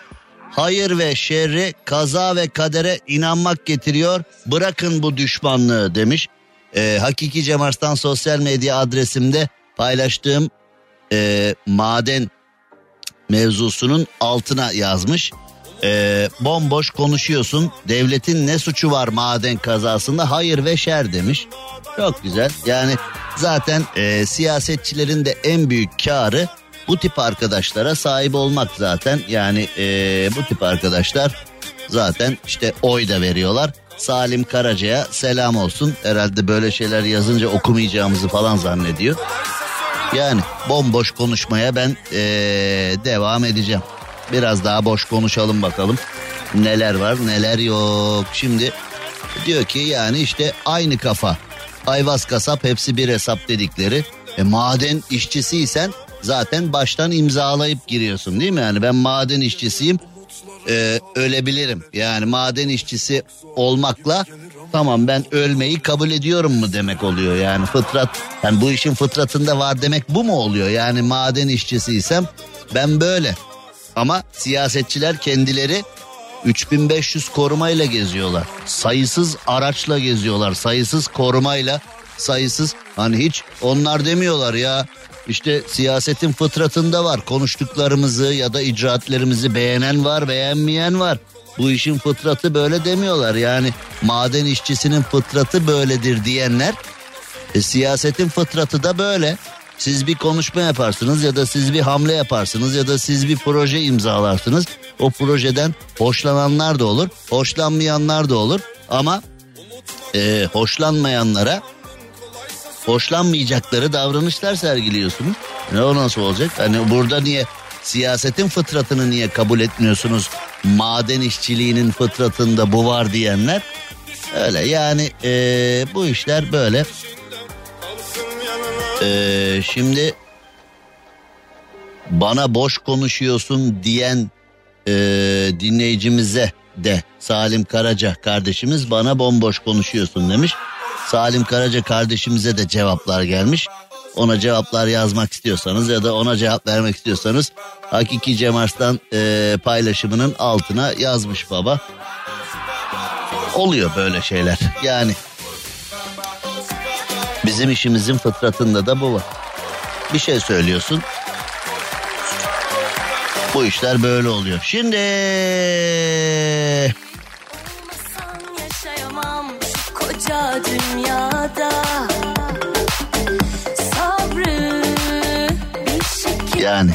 hayır ve şerri kaza ve kadere inanmak getiriyor bırakın bu düşmanlığı demiş. Ee, Hakiki Cem Arslan sosyal medya adresimde paylaştığım e, maden mevzusunun altına yazmış. E, bomboş konuşuyorsun devletin ne suçu var maden kazasında hayır ve şer demiş. Çok güzel yani zaten e, siyasetçilerin de en büyük karı bu tip arkadaşlara sahip olmak zaten yani e, bu tip arkadaşlar zaten işte oy da veriyorlar. Salim Karaca'ya selam olsun. Herhalde böyle şeyler yazınca okumayacağımızı falan zannediyor. Yani bomboş konuşmaya ben ee, devam edeceğim. Biraz daha boş konuşalım bakalım. Neler var neler yok. Şimdi diyor ki yani işte aynı kafa. Ayvaz kasap hepsi bir hesap dedikleri. E, maden işçisiysen zaten baştan imzalayıp giriyorsun değil mi? Yani ben maden işçisiyim e, ölebilirim. Yani maden işçisi olmakla tamam ben ölmeyi kabul ediyorum mu demek oluyor. Yani fıtrat yani bu işin fıtratında var demek bu mu oluyor? Yani maden işçisiysem ben böyle. Ama siyasetçiler kendileri 3500 korumayla geziyorlar. Sayısız araçla geziyorlar. Sayısız korumayla sayısız hani hiç onlar demiyorlar ya işte siyasetin fıtratında var konuştuklarımızı ya da icraatlerimizi beğenen var beğenmeyen var bu işin fıtratı böyle demiyorlar. Yani maden işçisinin fıtratı böyledir diyenler e, siyasetin fıtratı da böyle. Siz bir konuşma yaparsınız ya da siz bir hamle yaparsınız ya da siz bir proje imzalarsınız. O projeden hoşlananlar da olur, hoşlanmayanlar da olur. Ama e, hoşlanmayanlara hoşlanmayacakları davranışlar sergiliyorsunuz. Ne o nasıl olacak? Hani burada niye siyasetin fıtratını niye kabul etmiyorsunuz? Maden işçiliğinin fıtratında bu var diyenler. Öyle yani e, bu işler böyle. E, şimdi bana boş konuşuyorsun diyen e, dinleyicimize de Salim Karaca kardeşimiz bana bomboş konuşuyorsun demiş. Salim Karaca kardeşimize de cevaplar gelmiş. Ona cevaplar yazmak istiyorsanız ya da ona cevap vermek istiyorsanız Hakiki Cem Arslan e, paylaşımının altına yazmış baba. Oluyor böyle şeyler yani. Bizim işimizin fıtratında da bu var. Bir şey söylüyorsun. Bu işler böyle oluyor. Şimdi koca dünyada Sabrı bir şekilde yani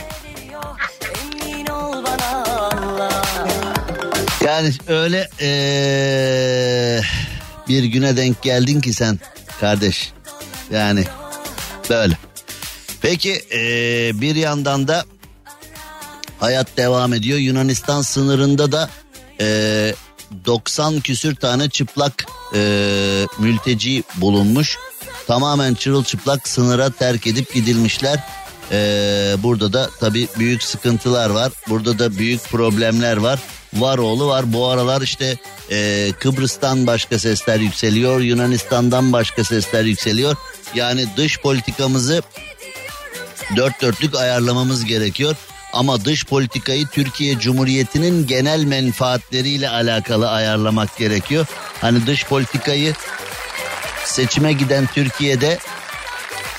Yani öyle eee, bir güne denk geldin ki sen kardeş. Yani böyle. Peki eee, bir yandan da hayat devam ediyor. Yunanistan sınırında da eee, 90 küsür tane çıplak eee, mülteci bulunmuş. Tamamen çırılçıplak sınıra terk edip gidilmişler. Eee, burada da tabii büyük sıkıntılar var. Burada da büyük problemler var. Var oğlu var. Bu aralar işte eee, Kıbrıs'tan başka sesler yükseliyor. Yunanistan'dan başka sesler yükseliyor. Yani dış politikamızı dört dörtlük ayarlamamız gerekiyor. Ama dış politikayı Türkiye Cumhuriyeti'nin genel menfaatleriyle alakalı ayarlamak gerekiyor. Hani dış politikayı seçime giden Türkiye'de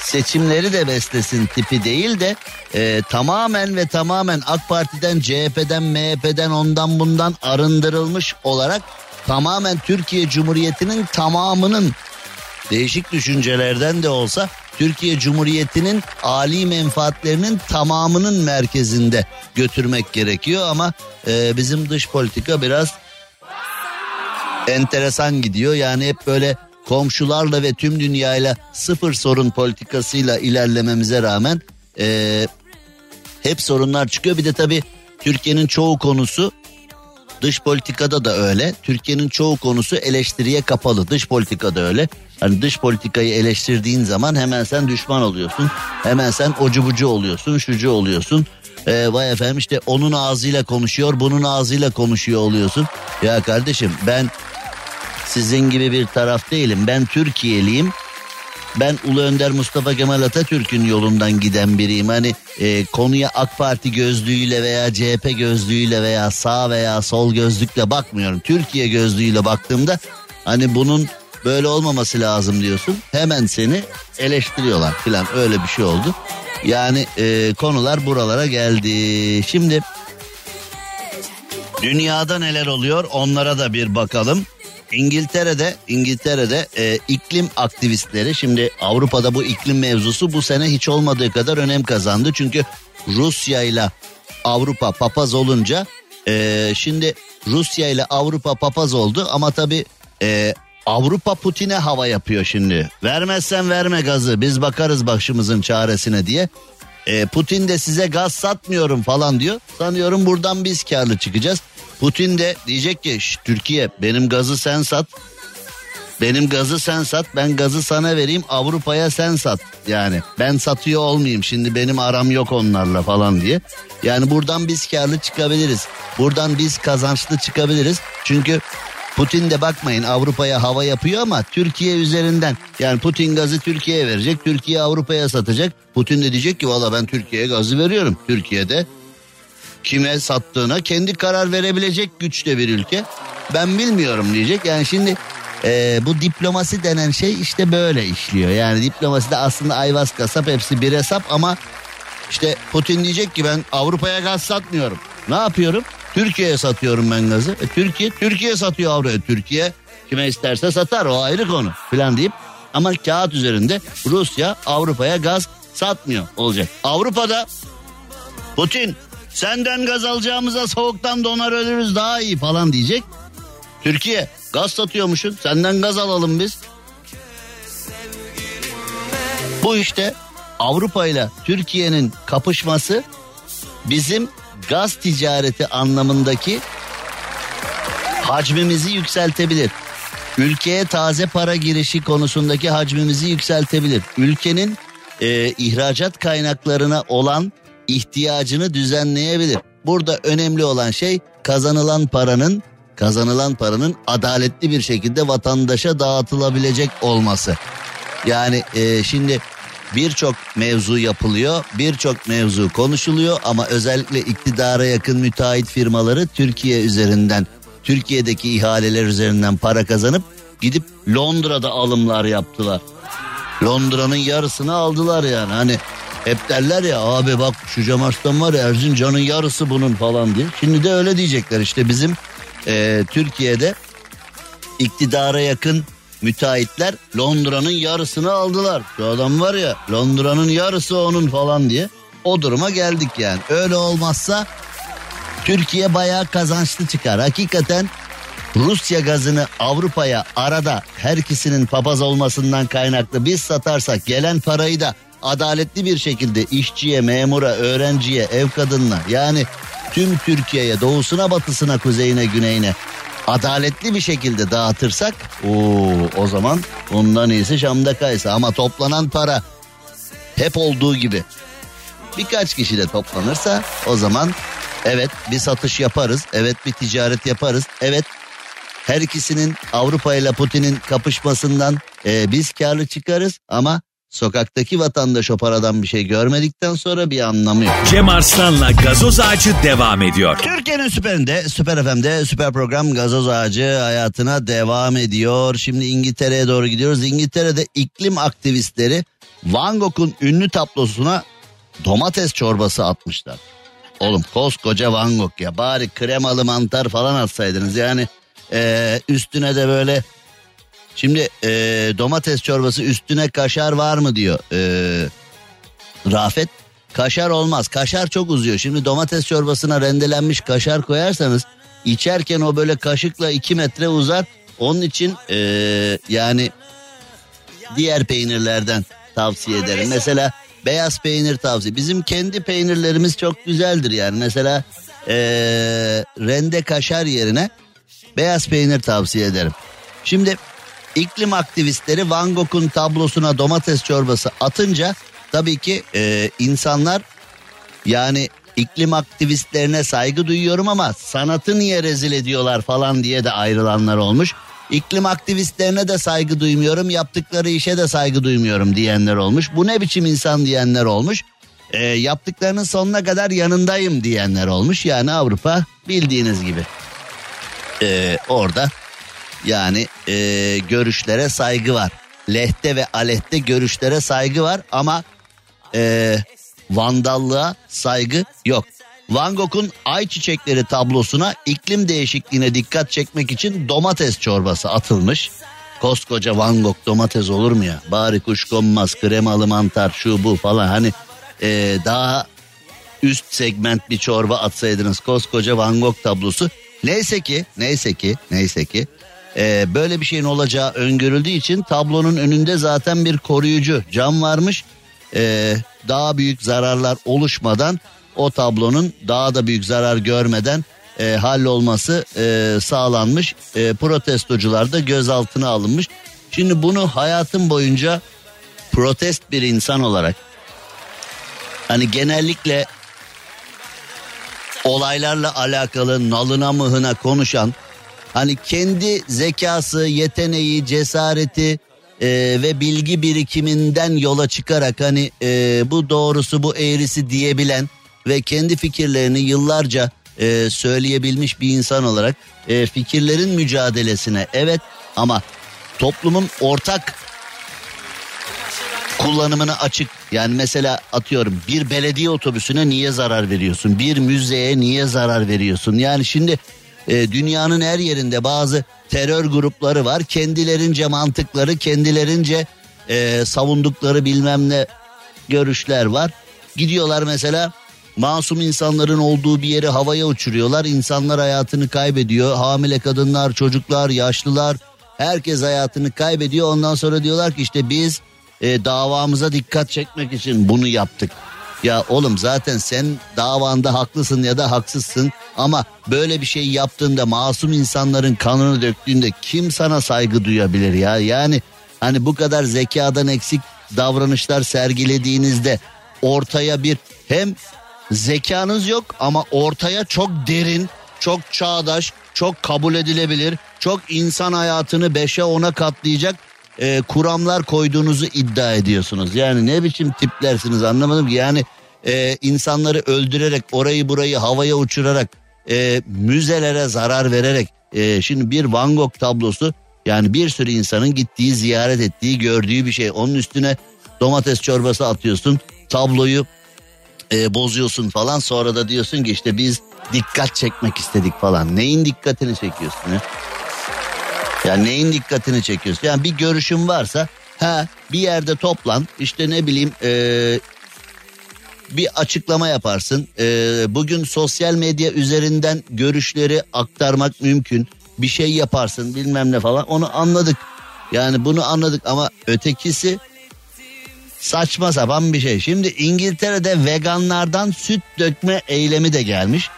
seçimleri de beslesin tipi değil de e, tamamen ve tamamen AK Parti'den, CHP'den, MHP'den ondan bundan arındırılmış olarak tamamen Türkiye Cumhuriyeti'nin tamamının değişik düşüncelerden de olsa Türkiye Cumhuriyeti'nin ali menfaatlerinin tamamının merkezinde götürmek gerekiyor ama e, bizim dış politika biraz enteresan gidiyor. Yani hep böyle komşularla ve tüm dünyayla sıfır sorun politikasıyla ilerlememize rağmen e, hep sorunlar çıkıyor. Bir de tabii Türkiye'nin çoğu konusu Dış politikada da öyle. Türkiye'nin çoğu konusu eleştiriye kapalı. Dış politikada öyle. Hani dış politikayı eleştirdiğin zaman hemen sen düşman oluyorsun. Hemen sen ocu bucu oluyorsun, şucu oluyorsun. Ee, vay efendim işte onun ağzıyla konuşuyor, bunun ağzıyla konuşuyor oluyorsun. Ya kardeşim ben sizin gibi bir taraf değilim. Ben Türkiye'liyim. Ben Ulu Önder Mustafa Kemal Atatürk'ün yolundan giden biriyim. Hani e, konuya AK Parti gözlüğüyle veya CHP gözlüğüyle veya sağ veya sol gözlükle bakmıyorum. Türkiye gözlüğüyle baktığımda hani bunun böyle olmaması lazım diyorsun. Hemen seni eleştiriyorlar filan öyle bir şey oldu. Yani e, konular buralara geldi. Şimdi dünyada neler oluyor onlara da bir bakalım. İngiltere'de İngiltere'de e, iklim aktivistleri şimdi Avrupa'da bu iklim mevzusu bu sene hiç olmadığı kadar önem kazandı. Çünkü Rusya ile Avrupa papaz olunca e, şimdi Rusya ile Avrupa papaz oldu ama tabi e, Avrupa Putin'e hava yapıyor şimdi. Vermezsen verme gazı biz bakarız başımızın çaresine diye. E, Putin de size gaz satmıyorum falan diyor. Sanıyorum buradan biz karlı çıkacağız. Putin de diyecek ki Türkiye benim gazı sen sat. Benim gazı sen sat ben gazı sana vereyim Avrupa'ya sen sat. Yani ben satıyor olmayayım şimdi benim aram yok onlarla falan diye. Yani buradan biz karlı çıkabiliriz. Buradan biz kazançlı çıkabiliriz. Çünkü Putin de bakmayın Avrupa'ya hava yapıyor ama Türkiye üzerinden. Yani Putin gazı Türkiye'ye verecek. Türkiye Avrupa'ya satacak. Putin de diyecek ki valla ben Türkiye'ye gazı veriyorum. Türkiye'de kime sattığına kendi karar verebilecek güçte bir ülke. Ben bilmiyorum diyecek. Yani şimdi e, bu diplomasi denen şey işte böyle işliyor. Yani diplomasi de aslında ayvaz kasap hepsi bir hesap ama işte Putin diyecek ki ben Avrupa'ya gaz satmıyorum. Ne yapıyorum? Türkiye'ye satıyorum ben gazı. E, Türkiye Türkiye satıyor Avrupa'ya. Türkiye kime isterse satar o ayrı konu falan deyip ama kağıt üzerinde Rusya Avrupa'ya gaz satmıyor olacak. Avrupa'da Putin Senden gaz alacağımıza soğuktan donar ölürüz daha iyi falan diyecek. Türkiye gaz satıyormuşsun senden gaz alalım biz. Bu işte Avrupa ile Türkiye'nin kapışması bizim gaz ticareti anlamındaki hacmimizi yükseltebilir. Ülkeye taze para girişi konusundaki hacmimizi yükseltebilir. Ülkenin e, ihracat kaynaklarına olan ihtiyacını düzenleyebilir. Burada önemli olan şey kazanılan paranın kazanılan paranın adaletli bir şekilde vatandaşa dağıtılabilecek olması. Yani e, şimdi birçok mevzu yapılıyor, birçok mevzu konuşuluyor ama özellikle iktidara yakın müteahhit firmaları Türkiye üzerinden, Türkiye'deki ihaleler üzerinden para kazanıp gidip Londra'da alımlar yaptılar. Londra'nın yarısını aldılar yani hani hep derler ya abi bak şu Cem var ya Erzincan'ın yarısı bunun falan diye. Şimdi de öyle diyecekler işte bizim e, Türkiye'de iktidara yakın müteahhitler Londra'nın yarısını aldılar. Şu adam var ya Londra'nın yarısı onun falan diye. O duruma geldik yani. Öyle olmazsa Türkiye bayağı kazançlı çıkar. Hakikaten Rusya gazını Avrupa'ya arada her ikisinin papaz olmasından kaynaklı biz satarsak gelen parayı da adaletli bir şekilde işçiye, memura, öğrenciye, ev kadınına yani tüm Türkiye'ye doğusuna, batısına, kuzeyine, güneyine adaletli bir şekilde dağıtırsak oo, o zaman ondan iyisi Şam'da kaysa. Ama toplanan para hep olduğu gibi. Birkaç kişi de toplanırsa o zaman evet bir satış yaparız evet bir ticaret yaparız evet her ikisinin Avrupa ile Putin'in kapışmasından e, biz karlı çıkarız. Ama sokaktaki vatandaş o paradan bir şey görmedikten sonra bir anlamı yok. Cem Arslan'la gazoz ağacı devam ediyor. Türkiye'nin süperinde, Süper FM'de süper program Gazoz Ağacı hayatına devam ediyor. Şimdi İngiltere'ye doğru gidiyoruz. İngiltere'de iklim aktivistleri Van Gogh'un ünlü tablosuna domates çorbası atmışlar. Oğlum koskoca Van Gogh ya bari kremalı mantar falan atsaydınız yani eee, üstüne de böyle şimdi eee, domates çorbası üstüne kaşar var mı diyor eee, Rafet. Kaşar olmaz kaşar çok uzuyor şimdi domates çorbasına rendelenmiş kaşar koyarsanız içerken o böyle kaşıkla 2 metre uzar onun için eee, yani diğer peynirlerden tavsiye ederim. Mesela beyaz peynir tavsiye. Bizim kendi peynirlerimiz çok güzeldir yani. Mesela eee, rende kaşar yerine beyaz peynir tavsiye ederim. Şimdi iklim aktivistleri Van Gogh'un tablosuna domates çorbası atınca tabii ki eee, insanlar yani iklim aktivistlerine saygı duyuyorum ama sanatı niye rezil ediyorlar falan diye de ayrılanlar olmuş. İklim aktivistlerine de saygı duymuyorum, yaptıkları işe de saygı duymuyorum diyenler olmuş. Bu ne biçim insan diyenler olmuş. Ee, yaptıklarının sonuna kadar yanındayım diyenler olmuş. Yani Avrupa bildiğiniz gibi. Ee, orada yani ee, görüşlere saygı var. Lehte ve aleyhte görüşlere saygı var ama ee, vandallığa saygı yok. Van Gogh'un ay çiçekleri tablosuna iklim değişikliğine dikkat çekmek için domates çorbası atılmış. Koskoca Van Gogh domates olur mu ya? Bari kuşkonmaz, kremalı mantar, şu bu falan hani ee, daha üst segment bir çorba atsaydınız koskoca Van Gogh tablosu. Neyse ki, neyse ki, neyse ki ee, böyle bir şeyin olacağı öngörüldüğü için tablonun önünde zaten bir koruyucu cam varmış. Ee, daha büyük zararlar oluşmadan o tablonun daha da büyük zarar görmeden e, hallolması e, sağlanmış. E, protestocular da gözaltına alınmış. Şimdi bunu hayatım boyunca protest bir insan olarak hani genellikle olaylarla alakalı nalına mıhına konuşan hani kendi zekası, yeteneği, cesareti e, ve bilgi birikiminden yola çıkarak hani e, bu doğrusu bu eğrisi diyebilen ve kendi fikirlerini yıllarca e, söyleyebilmiş bir insan olarak e, fikirlerin mücadelesine evet ama toplumun ortak kullanımına açık. Yani mesela atıyorum bir belediye otobüsüne niye zarar veriyorsun? Bir müzeye niye zarar veriyorsun? Yani şimdi e, dünyanın her yerinde bazı terör grupları var. Kendilerince mantıkları, kendilerince e, savundukları bilmem ne görüşler var. Gidiyorlar mesela masum insanların olduğu bir yeri havaya uçuruyorlar. İnsanlar hayatını kaybediyor. Hamile kadınlar, çocuklar, yaşlılar herkes hayatını kaybediyor. Ondan sonra diyorlar ki işte biz e, davamıza dikkat çekmek için bunu yaptık. Ya oğlum zaten sen davanda haklısın ya da haksızsın ama böyle bir şey yaptığında masum insanların kanını döktüğünde kim sana saygı duyabilir ya? Yani hani bu kadar zekadan eksik davranışlar sergilediğinizde ortaya bir hem zekanız yok ama ortaya çok derin, çok çağdaş, çok kabul edilebilir, çok insan hayatını 5'e 10'a katlayacak e, kuramlar koyduğunuzu iddia ediyorsunuz. Yani ne biçim tiplersiniz anlamadım ki. Yani e, insanları öldürerek orayı burayı havaya uçurarak e, müzelere zarar vererek e, şimdi bir Van Gogh tablosu yani bir sürü insanın gittiği ziyaret ettiği gördüğü bir şey. Onun üstüne domates çorbası atıyorsun tabloyu e, bozuyorsun falan sonra da diyorsun ki işte biz dikkat çekmek istedik falan. Neyin dikkatini çekiyorsun ya? Yani neyin dikkatini çekiyorsun? Yani bir görüşün varsa ha bir yerde toplan işte ne bileyim e, bir açıklama yaparsın. E, bugün sosyal medya üzerinden görüşleri aktarmak mümkün. Bir şey yaparsın bilmem ne falan onu anladık. Yani bunu anladık ama ötekisi saçma sapan bir şey. Şimdi İngiltere'de veganlardan süt dökme eylemi de gelmiş.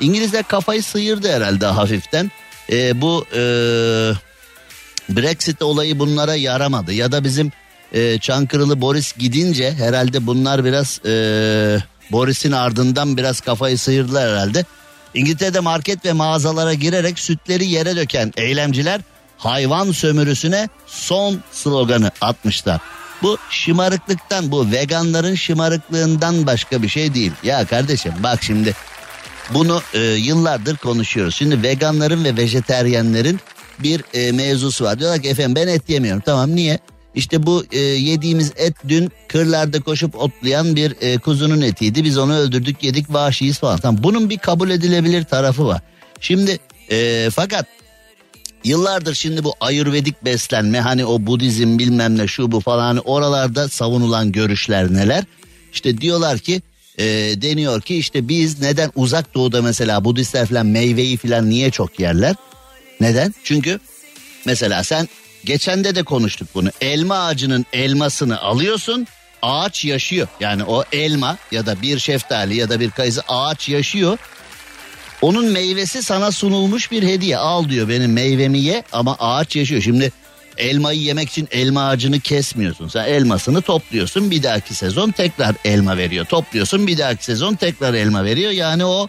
İngilizler kafayı sıyırdı herhalde hafiften. E, bu e, Brexit olayı bunlara yaramadı ya da bizim e, Çankırılı Boris gidince herhalde bunlar biraz e, Boris'in ardından biraz kafayı sıyırdılar herhalde. İngiltere'de market ve mağazalara girerek sütleri yere döken eylemciler hayvan sömürüsüne son sloganı atmışlar. Bu şımarıklıktan bu veganların şımarıklığından başka bir şey değil. Ya kardeşim bak şimdi bunu e, yıllardır konuşuyoruz. Şimdi veganların ve vejeteryenlerin bir e, mevzusu var. Diyorlar ki efendim ben et yemiyorum. Tamam niye? İşte bu e, yediğimiz et dün kırlarda koşup otlayan bir e, kuzunun etiydi. Biz onu öldürdük yedik vahşiyiz falan. Tamam bunun bir kabul edilebilir tarafı var. Şimdi e, fakat yıllardır şimdi bu ayurvedik beslenme hani o Budizm bilmem ne şu bu falan hani oralarda savunulan görüşler neler? İşte diyorlar ki e, deniyor ki işte biz neden uzak doğuda mesela Budistler falan meyveyi falan niye çok yerler? Neden? Çünkü mesela sen geçende de konuştuk bunu. Elma ağacının elmasını alıyorsun ağaç yaşıyor. Yani o elma ya da bir şeftali ya da bir kayısı ağaç yaşıyor. Onun meyvesi sana sunulmuş bir hediye. Al diyor benim meyvemi ye ama ağaç yaşıyor. Şimdi elmayı yemek için elma ağacını kesmiyorsun. Sen elmasını topluyorsun bir dahaki sezon tekrar elma veriyor. Topluyorsun bir dahaki sezon tekrar elma veriyor. Yani o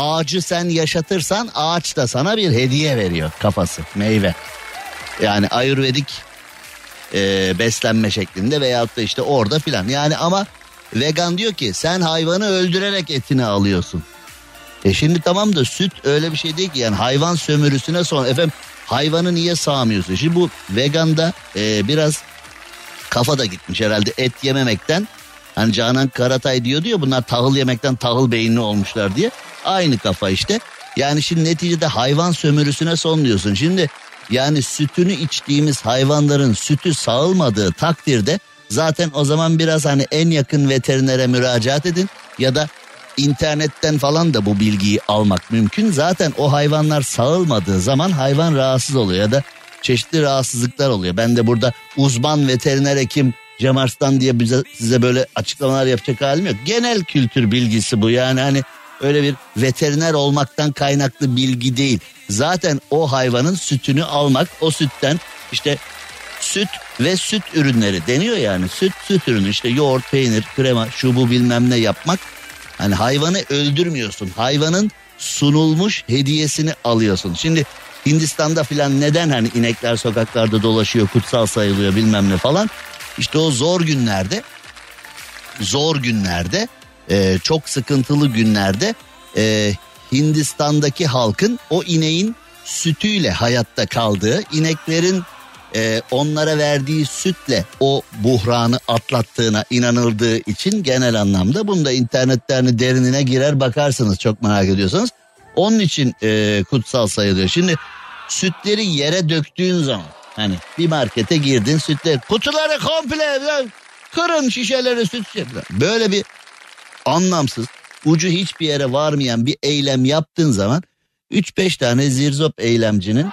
ağacı sen yaşatırsan ağaç da sana bir hediye veriyor kafası meyve. Yani ayurvedik e, beslenme şeklinde veyahut da işte orada filan. Yani ama vegan diyor ki sen hayvanı öldürerek etini alıyorsun. E şimdi tamam da süt öyle bir şey değil ki yani hayvan sömürüsüne son efendim hayvanı niye sağmıyorsun? Şimdi bu veganda e, biraz kafa da gitmiş herhalde et yememekten. Hani Canan Karatay diyordu ya bunlar tahıl yemekten tahıl beyinli olmuşlar diye. Aynı kafa işte. Yani şimdi neticede hayvan sömürüsüne son diyorsun. Şimdi yani sütünü içtiğimiz hayvanların sütü sağılmadığı takdirde zaten o zaman biraz hani en yakın veterinere müracaat edin ya da internetten falan da bu bilgiyi almak mümkün. Zaten o hayvanlar sağılmadığı zaman hayvan rahatsız oluyor ya da çeşitli rahatsızlıklar oluyor. Ben de burada uzman veteriner hekim Cem Arslan diye bize, size böyle açıklamalar yapacak halim yok. Genel kültür bilgisi bu. Yani hani öyle bir veteriner olmaktan kaynaklı bilgi değil. Zaten o hayvanın sütünü almak o sütten işte süt ve süt ürünleri deniyor yani. Süt süt ürünü işte yoğurt peynir krema şu bu bilmem ne yapmak. Hani hayvanı öldürmüyorsun. Hayvanın sunulmuş hediyesini alıyorsun. Şimdi Hindistan'da filan neden hani inekler sokaklarda dolaşıyor kutsal sayılıyor bilmem ne falan işte o zor günlerde zor günlerde e, çok sıkıntılı günlerde e, Hindistan'daki halkın o ineğin sütüyle hayatta kaldığı, ineklerin e, onlara verdiği sütle o buhranı atlattığına inanıldığı için genel anlamda bunu da internetlerini derinine girer bakarsınız çok merak ediyorsanız. Onun için e, kutsal sayılıyor. Şimdi sütleri yere döktüğün zaman hani bir markete girdin sütler kutuları komple kırın şişeleri süt şişeleri. Böyle bir anlamsız ucu hiçbir yere varmayan bir eylem yaptığın zaman 3-5 tane zirzop eylemcinin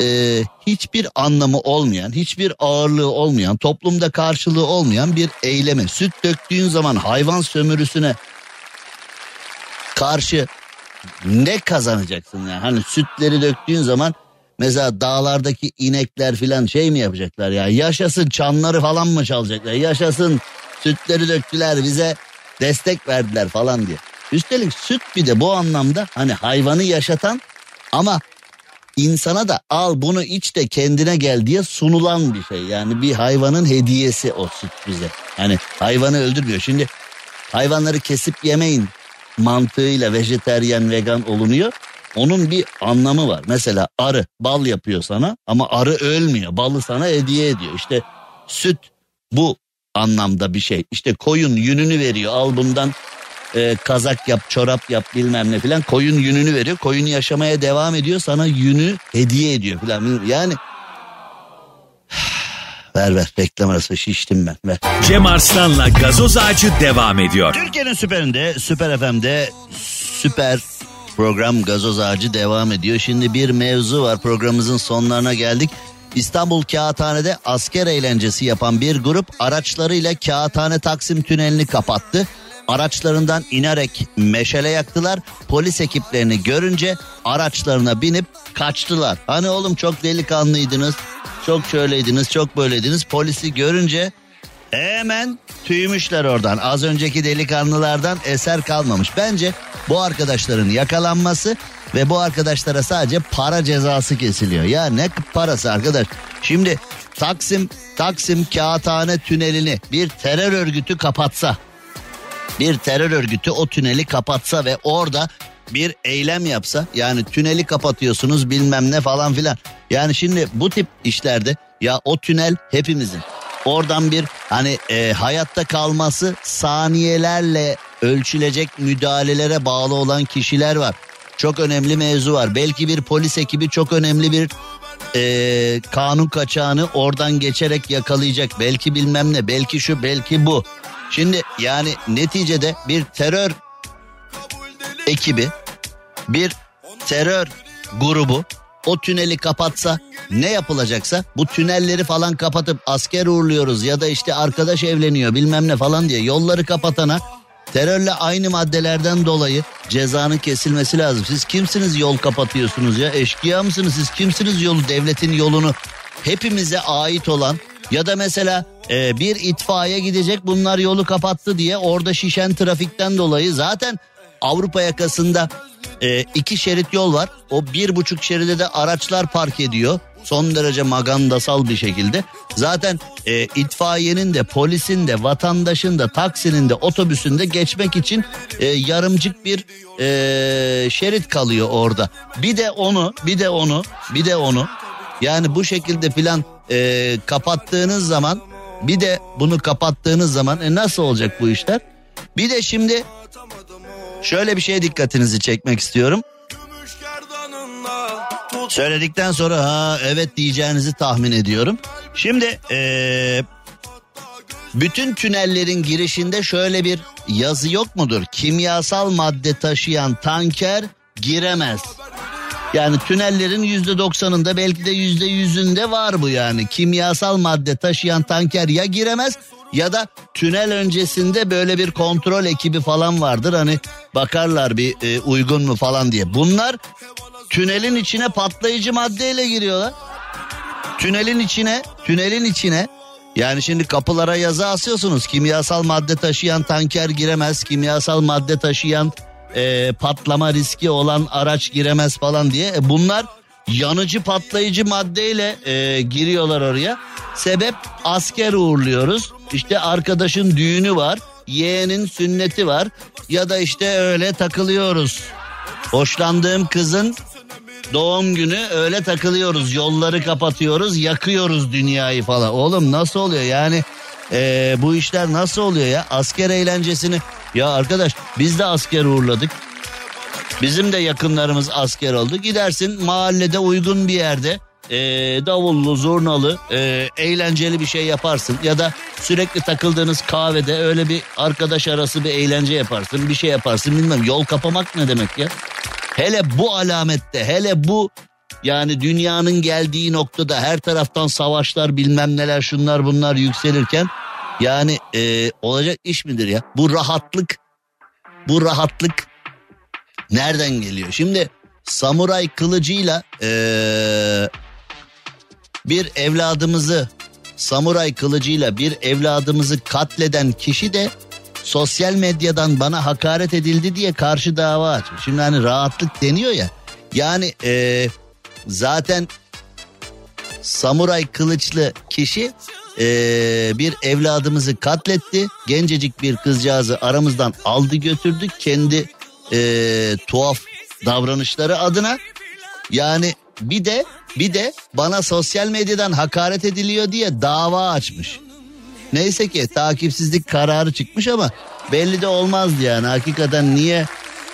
e, hiçbir anlamı olmayan, hiçbir ağırlığı olmayan, toplumda karşılığı olmayan bir eyleme süt döktüğün zaman hayvan sömürüsüne karşı ne kazanacaksın yani? Hani sütleri döktüğün zaman mesela dağlardaki inekler filan şey mi yapacaklar ya? Yaşasın çanları falan mı çalacaklar? Yaşasın sütleri döktüler bize destek verdiler falan diye. Üstelik süt bir de bu anlamda hani hayvanı yaşatan ama insana da al bunu iç de kendine gel diye sunulan bir şey. Yani bir hayvanın hediyesi o süt bize. Yani hayvanı öldürmüyor. Şimdi hayvanları kesip yemeyin mantığıyla vejeteryen vegan olunuyor. Onun bir anlamı var. Mesela arı bal yapıyor sana ama arı ölmüyor. Balı sana hediye ediyor. İşte süt bu anlamda bir şey. İşte koyun yününü veriyor. Al bundan e, kazak yap, çorap yap bilmem ne filan. Koyun yününü veriyor. Koyun yaşamaya devam ediyor. Sana yünü hediye ediyor filan. Yani ver ver reklam arası şiştim ben ver. Cem Arslan'la gazoz ağacı devam ediyor. Türkiye'nin süperinde Süper FM'de süper program gazoz ağacı devam ediyor. Şimdi bir mevzu var programımızın sonlarına geldik. İstanbul Kağıthane'de asker eğlencesi yapan bir grup araçlarıyla Kağıthane Taksim tünelini kapattı. Araçlarından inerek meşale yaktılar. Polis ekiplerini görünce araçlarına binip kaçtılar. Hani oğlum çok delikanlıydınız, çok şöyleydiniz, çok böyleydiniz. Polisi görünce Hemen tüymüşler oradan. Az önceki delikanlılardan eser kalmamış. Bence bu arkadaşların yakalanması ve bu arkadaşlara sadece para cezası kesiliyor. Ya ne parası arkadaş? Şimdi Taksim Taksim Kağıthane tünelini bir terör örgütü kapatsa bir terör örgütü o tüneli kapatsa ve orada bir eylem yapsa yani tüneli kapatıyorsunuz bilmem ne falan filan. Yani şimdi bu tip işlerde ya o tünel hepimizin. Oradan bir hani e, hayatta kalması saniyelerle ölçülecek müdahalelere bağlı olan kişiler var. Çok önemli mevzu var. Belki bir polis ekibi çok önemli bir e, kanun kaçağını oradan geçerek yakalayacak. Belki bilmem ne, belki şu, belki bu. Şimdi yani neticede bir terör ekibi, bir terör grubu o tüneli kapatsa ne yapılacaksa bu tünelleri falan kapatıp asker uğurluyoruz ya da işte arkadaş evleniyor bilmem ne falan diye yolları kapatana terörle aynı maddelerden dolayı cezanın kesilmesi lazım. Siz kimsiniz yol kapatıyorsunuz ya eşkıya mısınız siz kimsiniz yolu devletin yolunu hepimize ait olan ya da mesela e, bir itfaiye gidecek bunlar yolu kapattı diye orada şişen trafikten dolayı zaten Avrupa yakasında e, iki şerit yol var. O bir buçuk şeride de araçlar park ediyor. Son derece magandasal bir şekilde. Zaten e, itfaiyenin de polisin de vatandaşın da taksinin de otobüsün de geçmek için e, yarımcık bir e, şerit kalıyor orada. Bir de onu bir de onu bir de onu yani bu şekilde filan e, kapattığınız zaman bir de bunu kapattığınız zaman e, nasıl olacak bu işler? Bir de şimdi şöyle bir şeye dikkatinizi çekmek istiyorum. Söyledikten sonra ha evet diyeceğinizi tahmin ediyorum. Şimdi eee, bütün tünellerin girişinde şöyle bir yazı yok mudur? Kimyasal madde taşıyan tanker giremez. Yani tünellerin yüzde doksanında belki de yüzde yüzünde var bu yani. Kimyasal madde taşıyan tanker ya giremez ya da tünel öncesinde böyle bir kontrol ekibi falan vardır. Hani bakarlar bir e, uygun mu falan diye. Bunlar tünelin içine patlayıcı maddeyle giriyorlar. Tünelin içine, tünelin içine yani şimdi kapılara yazı asıyorsunuz. Kimyasal madde taşıyan tanker giremez. Kimyasal madde taşıyan e, patlama riski olan araç giremez falan diye. E, bunlar yanıcı patlayıcı maddeyle e, giriyorlar oraya. Sebep asker uğurluyoruz. İşte arkadaşın düğünü var. Yeğenin sünneti var. Ya da işte öyle takılıyoruz. Hoşlandığım kızın doğum günü öyle takılıyoruz. Yolları kapatıyoruz, yakıyoruz dünyayı falan. Oğlum nasıl oluyor yani? e, bu işler nasıl oluyor ya? Asker eğlencesini. Ya arkadaş biz de asker uğurladık. Bizim de yakınlarımız asker oldu. Gidersin mahallede uygun bir yerde e, davullu, zurnalı, e, eğlenceli bir şey yaparsın. Ya da sürekli takıldığınız kahvede öyle bir arkadaş arası bir eğlence yaparsın. Bir şey yaparsın bilmem. Yol kapamak ne demek ya? Hele bu alamette, hele bu yani dünyanın geldiği noktada her taraftan savaşlar bilmem neler şunlar bunlar yükselirken yani e, olacak iş midir ya? Bu rahatlık, bu rahatlık nereden geliyor? Şimdi samuray kılıcıyla e, bir evladımızı samuray kılıcıyla bir evladımızı katleden kişi de sosyal medyadan bana hakaret edildi diye karşı dava açmış. Şimdi hani rahatlık deniyor ya. Yani e, zaten samuray kılıçlı kişi e, bir evladımızı katletti. Gencecik bir kızcağızı aramızdan aldı götürdü kendi e, tuhaf davranışları adına. Yani bir de bir de bana sosyal medyadan hakaret ediliyor diye dava açmış. Neyse ki takipsizlik kararı çıkmış ama belli de olmazdı yani. Hakikaten niye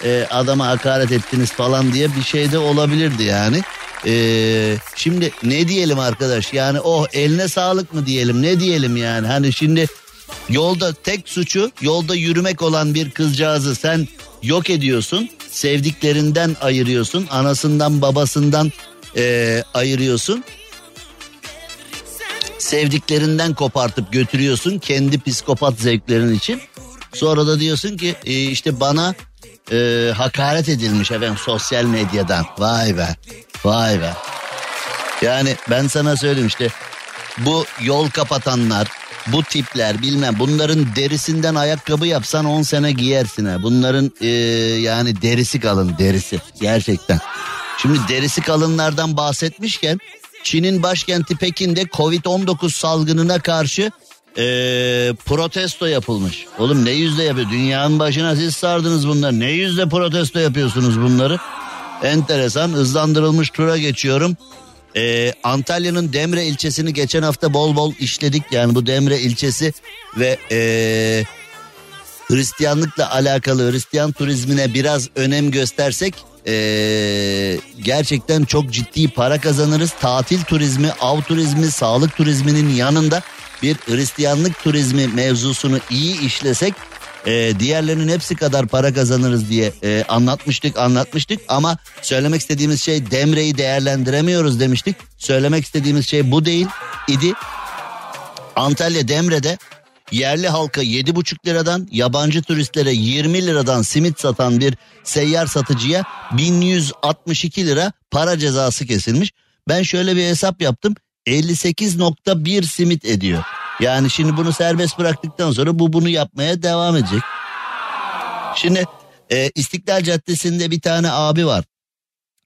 e, adama hakaret ettiniz falan diye bir şey de olabilirdi yani. E, şimdi ne diyelim arkadaş yani oh eline sağlık mı diyelim ne diyelim yani. Hani şimdi yolda tek suçu yolda yürümek olan bir kızcağızı sen yok ediyorsun. Sevdiklerinden ayırıyorsun anasından babasından e, ayırıyorsun sevdiklerinden kopartıp götürüyorsun kendi psikopat zevklerin için. Sonra da diyorsun ki e, işte bana e, hakaret edilmiş efendim sosyal medyadan. Vay be vay be. Yani ben sana söyleyeyim işte bu yol kapatanlar bu tipler bilmem bunların derisinden ayakkabı yapsan 10 sene giyersin ha. Bunların e, yani derisi kalın derisi gerçekten. Şimdi derisi kalınlardan bahsetmişken Çin'in başkenti Pekin'de Covid-19 salgınına karşı e, protesto yapılmış. Oğlum ne yüzde yapıyor? Dünyanın başına siz sardınız bunları. Ne yüzde protesto yapıyorsunuz bunları? Enteresan hızlandırılmış tura geçiyorum. Ee, Antalya'nın Demre ilçesini geçen hafta bol bol işledik. Yani bu Demre ilçesi ve ee, Hristiyanlıkla alakalı Hristiyan turizmine biraz önem göstersek ee, gerçekten çok ciddi para kazanırız. Tatil turizmi, av turizmi, sağlık turizminin yanında bir Hristiyanlık turizmi mevzusunu iyi işlesek e, diğerlerinin hepsi kadar para kazanırız diye e, anlatmıştık anlatmıştık ama söylemek istediğimiz şey Demre'yi değerlendiremiyoruz demiştik. Söylemek istediğimiz şey bu değil idi. Antalya Demre'de yerli halka 7,5 liradan yabancı turistlere 20 liradan simit satan bir seyyar satıcıya 1162 lira para cezası kesilmiş. Ben şöyle bir hesap yaptım 58.1 simit ediyor. Yani şimdi bunu serbest bıraktıktan sonra bu bunu yapmaya devam edecek. Şimdi e, İstiklal Caddesi'nde bir tane abi var.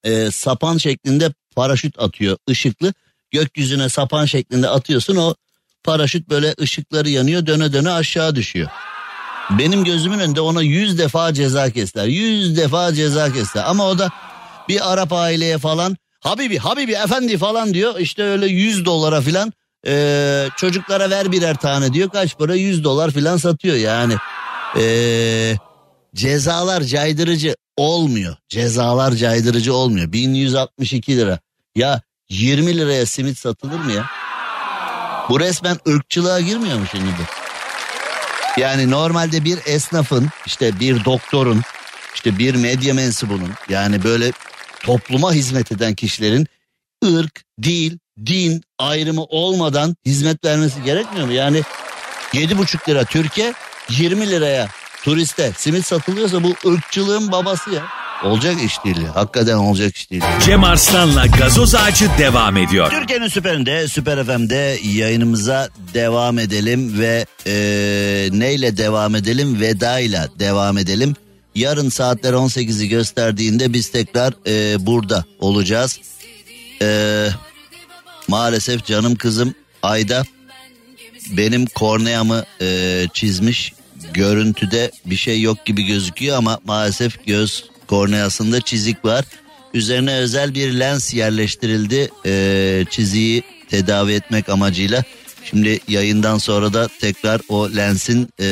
E, sapan şeklinde paraşüt atıyor ışıklı. Gökyüzüne sapan şeklinde atıyorsun o paraşüt böyle ışıkları yanıyor döne döne aşağı düşüyor. Benim gözümün önünde ona yüz defa ceza kestiler. Yüz defa ceza kestiler. Ama o da bir Arap aileye falan Habibi Habibi efendi falan diyor. İşte öyle yüz dolara falan e, çocuklara ver birer tane diyor. Kaç para yüz dolar falan satıyor yani. E, cezalar caydırıcı olmuyor. Cezalar caydırıcı olmuyor. 1162 lira. Ya 20 liraya simit satılır mı ya? Bu resmen ırkçılığa girmiyor mu şimdi? Yani normalde bir esnafın işte bir doktorun işte bir medya mensubunun yani böyle topluma hizmet eden kişilerin ırk, dil, din ayrımı olmadan hizmet vermesi gerekmiyor mu? Yani yedi buçuk lira Türkiye 20 liraya turiste simit satılıyorsa bu ırkçılığın babası ya. Olacak iş değil. Hakikaten olacak iş değil. Cem Arslan'la gazoz ağacı devam ediyor. Türkiye'nin süperinde, Süper FM'de yayınımıza devam edelim ve e, neyle devam edelim? Vedayla devam edelim. Yarın saatler 18'i gösterdiğinde biz tekrar e, burada olacağız. E, maalesef canım kızım Ayda benim korneamı e, çizmiş. Görüntüde bir şey yok gibi gözüküyor ama maalesef göz korneasında çizik var. Üzerine özel bir lens yerleştirildi e, çiziyi tedavi etmek amacıyla. Şimdi yayından sonra da tekrar o lensin e,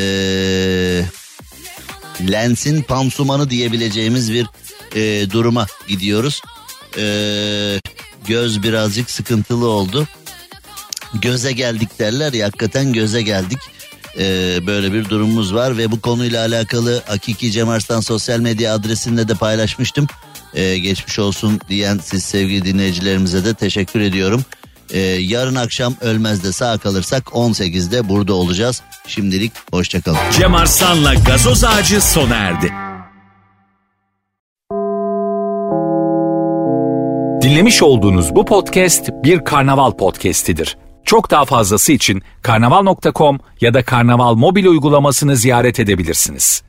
lensin pansumanı diyebileceğimiz bir e, duruma gidiyoruz. E, göz birazcık sıkıntılı oldu. Göze geldik derler ya hakikaten göze geldik. Ee, böyle bir durumumuz var ve bu konuyla alakalı Hakiki Cem Arslan sosyal medya adresinde de paylaşmıştım. Ee, geçmiş olsun diyen siz sevgili dinleyicilerimize de teşekkür ediyorum. Ee, yarın akşam ölmezde sağ kalırsak 18'de burada olacağız. Şimdilik hoşçakalın. Cem Arslan'la gazoz ağacı sona erdi. Dinlemiş olduğunuz bu podcast bir karnaval podcastidir. Çok daha fazlası için karnaval.com ya da karnaval mobil uygulamasını ziyaret edebilirsiniz.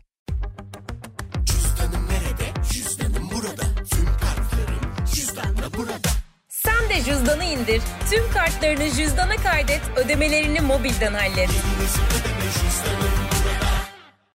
Sen de cüzdanı indir. Tüm kartlarını cüzdana kaydet. Ödemelerini mobilden hallet.